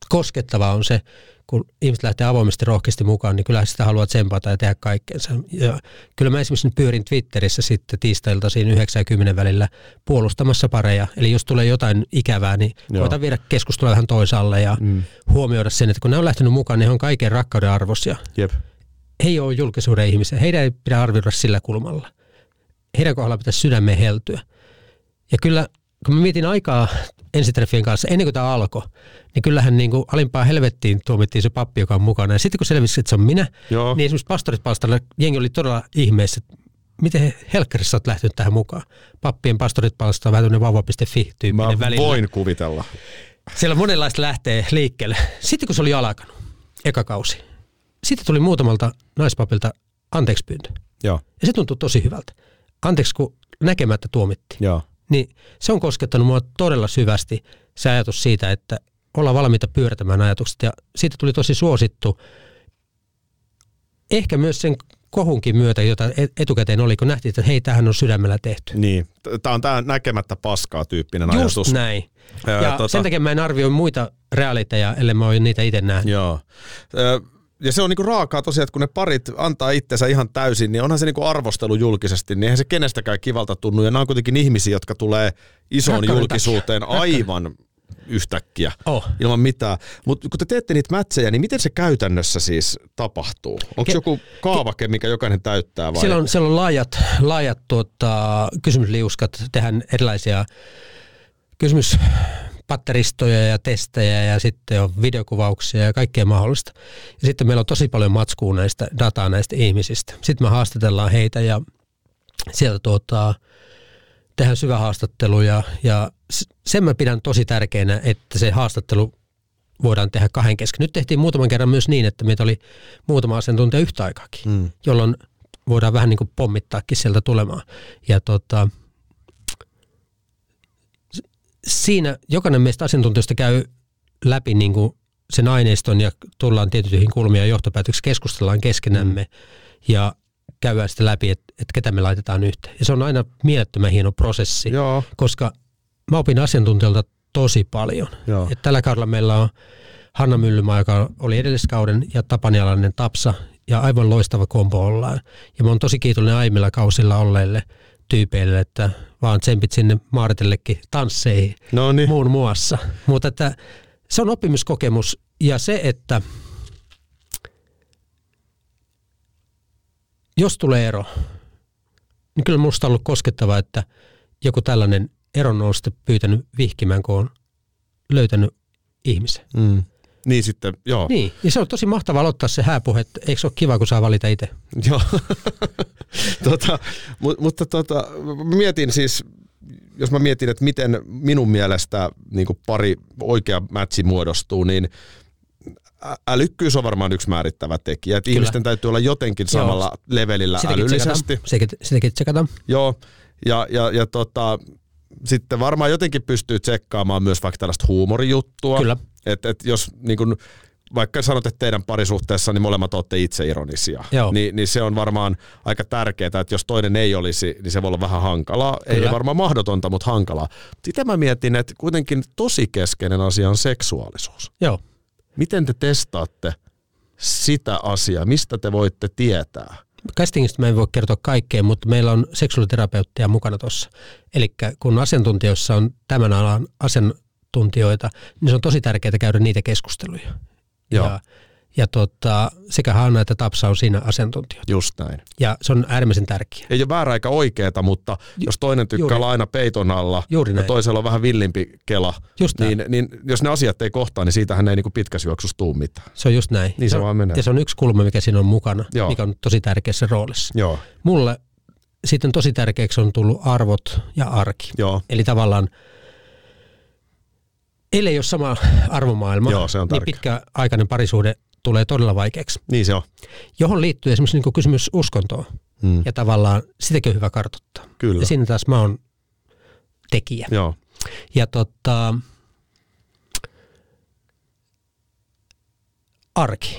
koskettavaa on se, kun ihmiset lähtee avoimesti rohkeasti mukaan, niin kyllä sitä haluaa tsempata ja tehdä kaikkeensa. Ja kyllä mä esimerkiksi pyörin Twitterissä sitten tiistailta siinä 90 välillä puolustamassa pareja. Eli jos tulee jotain ikävää, niin Joo. koitan viedä keskustelua vähän toisaalle ja mm. huomioida sen, että kun ne on lähtenyt mukaan, niin he on kaiken rakkauden arvoisia Jep. he ei ole julkisuuden ihmisiä. Heidän ei pidä arvioida sillä kulmalla. Heidän kohdalla pitäisi sydämeen heltyä. Ja kyllä, kun mä mietin aikaa ensitreffien kanssa, ennen kuin tämä alkoi, niin kyllähän niin kuin alimpaa helvettiin tuomittiin se pappi, joka on mukana. Ja sitten kun selvisi, että se on minä, Joo. niin esimerkiksi pastorit palstalla jengi oli todella ihmeessä, että miten he- helkkarissa olet lähtenyt tähän mukaan. Pappien pastorit palstalla vähän tämmöinen vauva.fi-tyyppinen Mä välillä. voin kuvitella. Siellä monenlaista lähtee liikkeelle. Sitten kun se oli alkanut, eka kausi, sitten tuli muutamalta naispapilta anteeksi pyyntö. Joo. Ja se tuntui tosi hyvältä. Anteeksi, kun näkemättä tuomittiin. Joo. Niin se on koskettanut mua todella syvästi se ajatus siitä, että ollaan valmiita pyörtämään ajatukset. Ja siitä tuli tosi suosittu. Ehkä myös sen kohunkin myötä, jota et- etukäteen oli, kun nähtiin, että hei, tähän on sydämellä tehty. Niin. Tämä on tämä näkemättä paskaa tyyppinen Just ajatus. näin. Ja, Ja, tota- sen takia mä en arvioi muita realiteja, ellei mä ole niitä itse nähnyt. Joo. Ö, Ja se on niinku raakaa tosiaan, että kun ne parit antaa itsensä ihan täysin, niin onhan se niinku arvostelu julkisesti, niin eihän se kenestäkään kivalta tunnu. Ja nämä on kuitenkin ihmisiä, jotka tulee isoon Rakkauden julkisuuteen takia. aivan yhtäkkiä, Oh. ilman mitään. Mutta kun te teette niitä mätsejä, niin miten se käytännössä siis tapahtuu? Onko Ke- joku kaavake, mikä jokainen täyttää vai? Siellä on, siellä on laajat, laajat tuota, kysymysliuskat, tehdään erilaisia kysymyspatteristoja ja testejä ja sitten on videokuvauksia ja kaikkea mahdollista. Ja sitten meillä on tosi paljon matskua näistä dataa näistä ihmisistä. Sitten me haastatellaan heitä ja sieltä tuota, tehdään syvä haastattelu ja, sen mä pidän tosi tärkeänä, että se haastattelu voidaan tehdä kahden kesken. Nyt tehtiin muutaman kerran myös niin, että meitä oli muutama asiantuntija yhtä aikaakin, Mm. jolloin voidaan vähän niin kuin pommittaakin sieltä tulemaan. Ja tota, siinä jokainen meistä asiantuntijoista käy läpi niin kuin sen aineiston ja tullaan tiettyihin kulmia ja johtopäätöksiin, keskustellaan keskenämme. Ja käydään sitä läpi, että, että ketä me laitetaan yhteen. Ja se on aina mielettömän hieno prosessi, Joo, koska mä opin asiantuntijalta tosi paljon. Joo. Et tällä kaudella meillä on Hanna Myllymaa, joka oli edelliskauden, ja Tapanialainen Tapsa, ja aivan loistava kombo ollaan. Ja mä oon tosi kiitollinen aiemmilla kausilla olleille tyypeille, että vaan tsempit sinne Maaritellekin tansseihin no niin. muun muassa. Mutta että se on oppimiskokemus ja se, että jos tulee ero, niin kyllä minusta on ollut koskettava, että joku tällainen eron on sitten pyytänyt vihkimään, kun on löytänyt ihmisen. Mm. Niin sitten, joo. Niin, ja se on tosi mahtavaa aloittaa se hääpuhe, että eikö se ole kiva, kun saa valita itse? Joo. tota, mu- mutta tota, mietin siis, jos mä mietin, että miten minun mielestä niin pari oikea mätsi muodostuu, niin älykkyys on varmaan yksi määrittävä tekijä. Että ihmisten täytyy olla jotenkin Joo. samalla levelillä Sitäkin älyllisesti. tsekataan. Sitäkin tsekataan. Joo, ja, ja, ja tota, sitten varmaan jotenkin pystyy tsekkaamaan myös vaikka tällaista huumorijuttua. Kyllä. Että et jos niin kun, vaikka sanot, että teidän parisuhteessa niin molemmat olette itse ironisia, Joo. niin, niin se on varmaan aika tärkeää, että jos toinen ei olisi, niin se voi olla vähän hankalaa. Ei Kyllä. varmaan mahdotonta, mutta hankalaa. Sitä mä mietin, että kuitenkin tosi keskeinen asia on seksuaalisuus. Joo. Miten te testaatte sitä asiaa? Mistä te voitte tietää? Castingista mä en voi kertoa kaikkea, mutta meillä on seksuaaliterapeutteja mukana tuossa. Eli kun asiantuntijoissa on tämän alan asiantuntijoita, niin se on tosi tärkeää käydä niitä keskusteluja. Joo. Ja, ja tota, sekä Hanna että Tapsa on siinä asiantuntijoita. Just näin. Ja se on äärimmäisen tärkeää. ei ole väärä eikä oikeeta, mutta jos toinen tykkää juuri. olla aina peiton alla Juuri ja toisella on vähän villimpi kela, Just näin. niin, niin jos ne asiat ei kohtaa, niin siitähän ei niin pitkässä juoksussa tuu mitään. Se on just näin. Niin se Ja- vaan menee. Ja se on yksi kulma, mikä siinä on mukana, Joo. mikä on tosi tärkeässä roolissa. Joo, Mulle sitten tosi tärkeäksi on tullut arvot ja arki. joo, Eli tavallaan, ellei ole sama arvomaailma, Joo, se on niin pitkäaikainen parisuhde tulee todella vaikeaksi. niin se on. Johon liittyy esimerkiksi niin kysymys uskontoa. Mm. Ja tavallaan sitäkin on hyvä kartoittaa. Kyllä. Ja siinä taas mä oon tekijä. Joo, Ja tota, arki.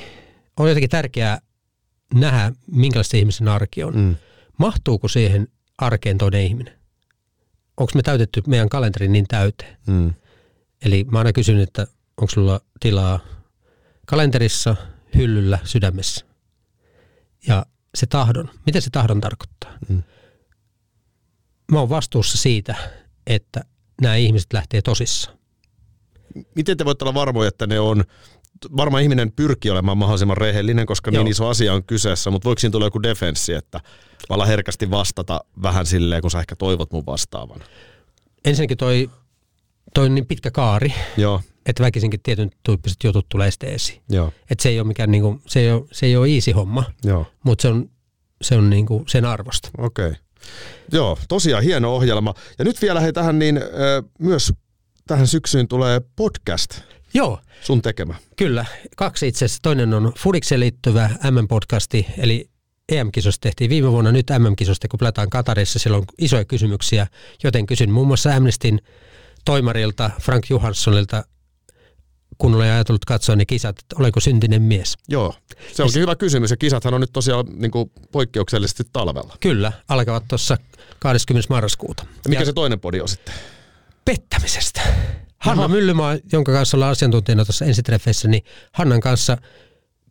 On jotenkin tärkeää nähdä, minkälaista ihmisen arki on. mm. Mahtuuko siihen arkeen toinen ihminen? Onko me täytetty meidän kalenteri niin täyteen? Mm. Eli mä aina kysyn, että onko sulla tilaa kalenterissa, hyllyllä, sydämessä. Ja se tahdon, mitä se tahdon tarkoittaa? Mm. Mä oon vastuussa siitä, että nämä ihmiset lähtee tosissaan. Miten te voitte olla varmoja, että ne on, varmaan ihminen pyrkii olemaan mahdollisimman rehellinen, koska Joo. niin iso asia on kyseessä, mutta voiko siinä tulla joku defenssi, että mä herkästi vastata vähän silleen, kun sä ehkä toivot mun vastaavan? Ensinnäkin toi, toi on niin pitkä kaari, Joo, että väkisinkin tietyn tyyppiset jutut tulee esiin. joo, Et se ei ole mikään niinku, se ei ole, se ei ole easy homma, joo. mutta se on, se on niinku sen arvosta. Okei. Okay. Joo, tosiaan hieno ohjelma. Ja nyt vielä hei tähän niin ö, myös tähän syksyyn tulee podcast, Joo, sun tekemä. Kyllä, kaksi itse asiassa. Toinen on Fudikseen liittyvä MM-podcasti, eli EM-kisosta tehtiin viime vuonna, nyt MM-kisosta, kun pelataan Katarissa, siellä on isoja kysymyksiä, joten kysyn muun muassa Amnestin toimarilta Frank Johanssonilta, kun olen ajatellut katsoa ne kisat, että olenko syntinen mies. Joo, se onkin hyvä kysymys ja kisathan on nyt tosiaan niin kuin poikkeuksellisesti talvella. Kyllä, alkavat tuossa 20. marraskuuta. Ja mikä se toinen podi on sitten? pettämisestä. Hanna Myllymaa, jonka kanssa ollaan asiantuntijana tuossa ensitreffeissä, niin Hannan kanssa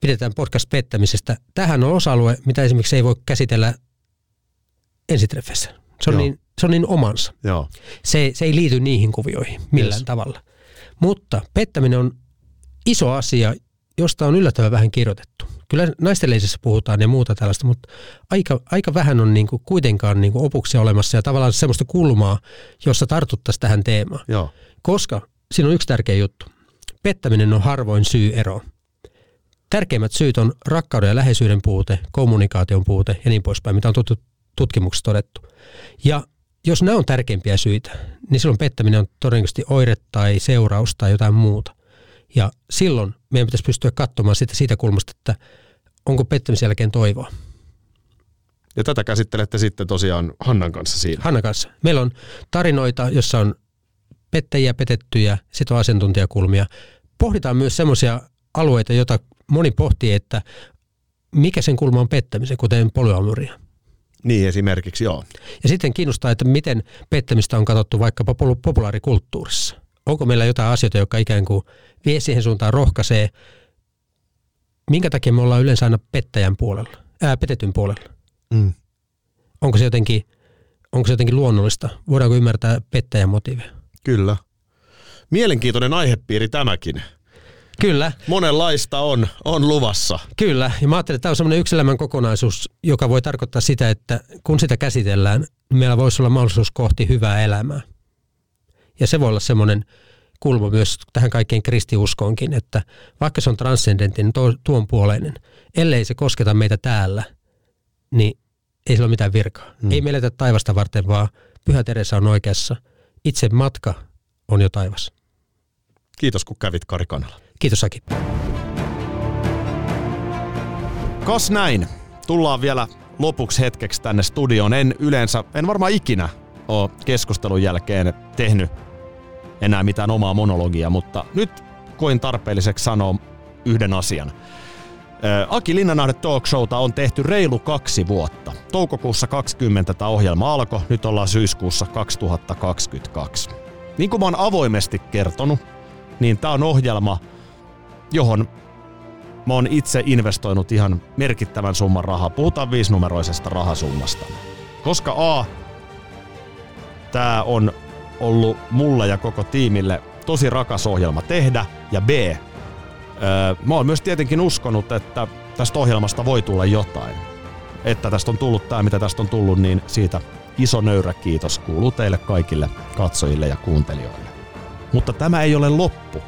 pidetään podcast pettämisestä. Tähän on osa-alue, mitä esimerkiksi ei voi käsitellä ensitreffeissä. Se on, Joo. niin, se on niin omansa. Joo, Se, se ei liity niihin kuvioihin millään Yes. tavalla. Mutta pettäminen on iso asia, josta on yllättävän vähän kirjoitettu. Kyllä naistenleisissä puhutaan ja muuta tällaista, mutta aika, aika vähän on niinku kuitenkaan niinku opuksia olemassa ja tavallaan semmoista kulmaa, jossa tartuttaisiin tähän teemaan. joo, Koska siinä on yksi tärkeä juttu. Pettäminen on harvoin syy eroon. Tärkeimmät syyt on rakkauden ja läheisyyden puute, kommunikaation puute ja niin poispäin, mitä on tut- tutkimuksessa todettu. Ja jos nämä on tärkeimpiä syitä, niin silloin pettäminen on todennäköisesti oire tai seuraus tai jotain muuta. Ja silloin meidän pitäisi pystyä katsomaan sitä siitä kulmasta, että onko pettämisen jälkeen toivoa. ja tätä käsittelette sitten tosiaan Hannan kanssa siinä. Hanna kanssa. Meillä on tarinoita, jossa on pettäjiä, petettyjä, sitten on asiantuntijakulmia. Pohditaan myös semmoisia alueita, joita moni pohtii, että mikä sen kulma on pettämisen, kuten polyamoria. Niin esimerkiksi, joo. Ja sitten kiinnostaa, että miten pettämistä on katsottu vaikkapa populaarikulttuurissa. Onko meillä jotain asioita, jotka ikään kuin vie siihen suuntaan, rohkaisee. Minkä takia me ollaan yleensä aina pettäjän puolella, ää, petetyn puolella? Mm. Onko se jotenkin, onko se jotenkin luonnollista? Voidaanko ymmärtää pettäjän motiiveja? Kyllä. Mielenkiintoinen aihepiiri tämäkin. Kyllä. Monenlaista on, on luvassa. Kyllä, ja mä ajattelin, että tämä on semmoinen yksilömän kokonaisuus, joka voi tarkoittaa sitä, että kun sitä käsitellään, niin meillä voisi olla mahdollisuus kohti hyvää elämää. Ja se voi olla semmoinen kulma myös tähän kaikkeen kristiuskoonkin, että vaikka se on transcendentin, tuon puoleinen, ellei se kosketa meitä täällä, niin ei sillä ole mitään virkaa. Hmm. Ei me taivasta varten, vaan Pyhä Teresa on oikeassa. Itse matka on jo taivas. Kiitos kun kävit Kari Kanala. Kiitos Aki. Kas näin. Tullaan vielä lopuksi hetkeksi tänne studioon. En yleensä, en varmaan ikinä ole keskustelun jälkeen tehnyt enää mitään omaa monologia, mutta nyt koin tarpeelliseksi sanoa yhden asian. Aki Linnanahde Talk Showta on tehty reilu kaksi vuotta. Toukokuussa 20 tämä ohjelma alkoi, nyt ollaan syyskuussa 2022. Niin kuin mä oon avoimesti kertonut, niin tämä on ohjelma, johon mä oon itse investoinut ihan merkittävän summan rahaa. Puhutaan viisinumeroisesta rahasummasta. Koska A, tämä on ollut mulle ja koko tiimille tosi rakas ohjelma tehdä, ja B, mä oon myös tietenkin uskonut, että tästä ohjelmasta voi tulla jotain. Että tästä on tullut tämä, mitä tästä on tullut, niin siitä iso nöyrä kiitos kuuluu teille kaikille katsojille ja kuuntelijoille. Mutta tämä ei ole loppu.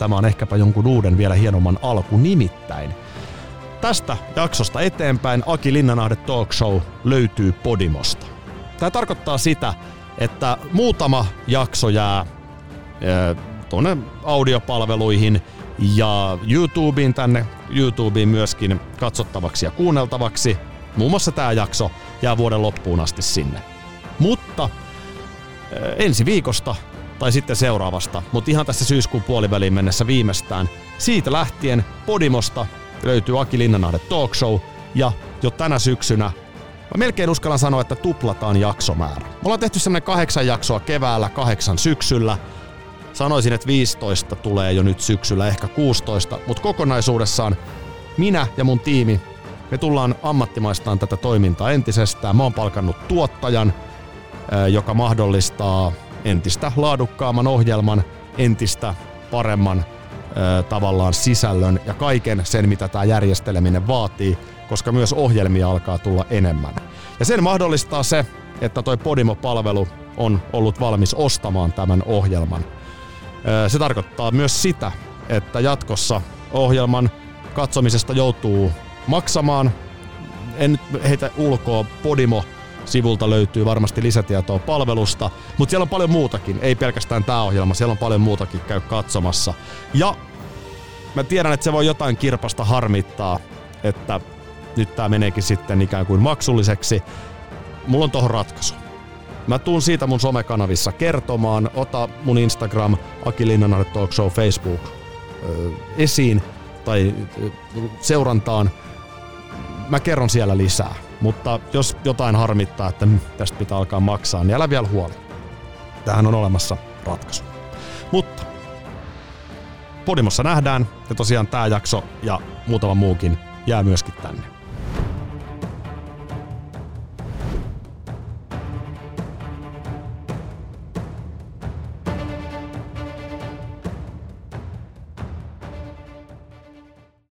Tämä on ehkäpä jonkun uuden vielä hienomman alku nimittäin. Tästä jaksosta eteenpäin Aki Linnanahde Talk Show löytyy Podimosta. Tämä tarkoittaa sitä, että muutama jakso jää tuonne audiopalveluihin ja YouTubeen tänne, YouTubeen myöskin katsottavaksi ja kuunneltavaksi. Muun muassa tämä jakso jää vuoden loppuun asti sinne. Mutta ensi viikosta tai sitten seuraavasta, mutta ihan tässä syyskuun puoliväliin mennessä viimeistään. Siitä lähtien Podimosta löytyy Aki Linnanahde Talk Show ja jo tänä syksynä Mä melkein uskallan sanoa, että tuplataan jaksomäärä. Me ollaan tehty semmonen kahdeksan jaksoa keväällä, kahdeksan syksyllä. Sanoisin, että 15 tulee jo nyt syksyllä, ehkä 16, mutta kokonaisuudessaan minä ja mun tiimi, me tullaan ammattimaistaan tätä toimintaa entisestään. Mä oon palkannut tuottajan, joka mahdollistaa entistä laadukkaamman ohjelman, entistä paremman tavallaan sisällön ja kaiken sen, mitä tämä järjesteleminen vaatii, koska myös ohjelmia alkaa tulla enemmän. Ja sen mahdollistaa se, että toi Podimo-palvelu on ollut valmis ostamaan tämän ohjelman. Se tarkoittaa myös sitä, että jatkossa ohjelman katsomisesta joutuu maksamaan. En heitä ulkoa Podimo sivulta löytyy varmasti lisätietoa palvelusta, mutta siellä on paljon muutakin, ei pelkästään tämä ohjelma, siellä on paljon muutakin, käy katsomassa. Ja mä tiedän, että se voi jotain kirpasta harmittaa, että nyt tämä meneekin sitten ikään kuin maksulliseksi. Mulla on tohon ratkaisu. Mä tuun siitä mun somekanavissa kertomaan. Ota mun Instagram, Aki Linnanahde Talk Show, Facebook esiin tai seurantaan. Mä kerron siellä lisää. Mutta jos jotain harmittaa, että tästä pitää alkaa maksaa, niin älä vielä huoli. Tähän on olemassa ratkaisu. Mutta Podimossa nähdään ja tosiaan tämä jakso ja muutama muukin jää myöskin tänne.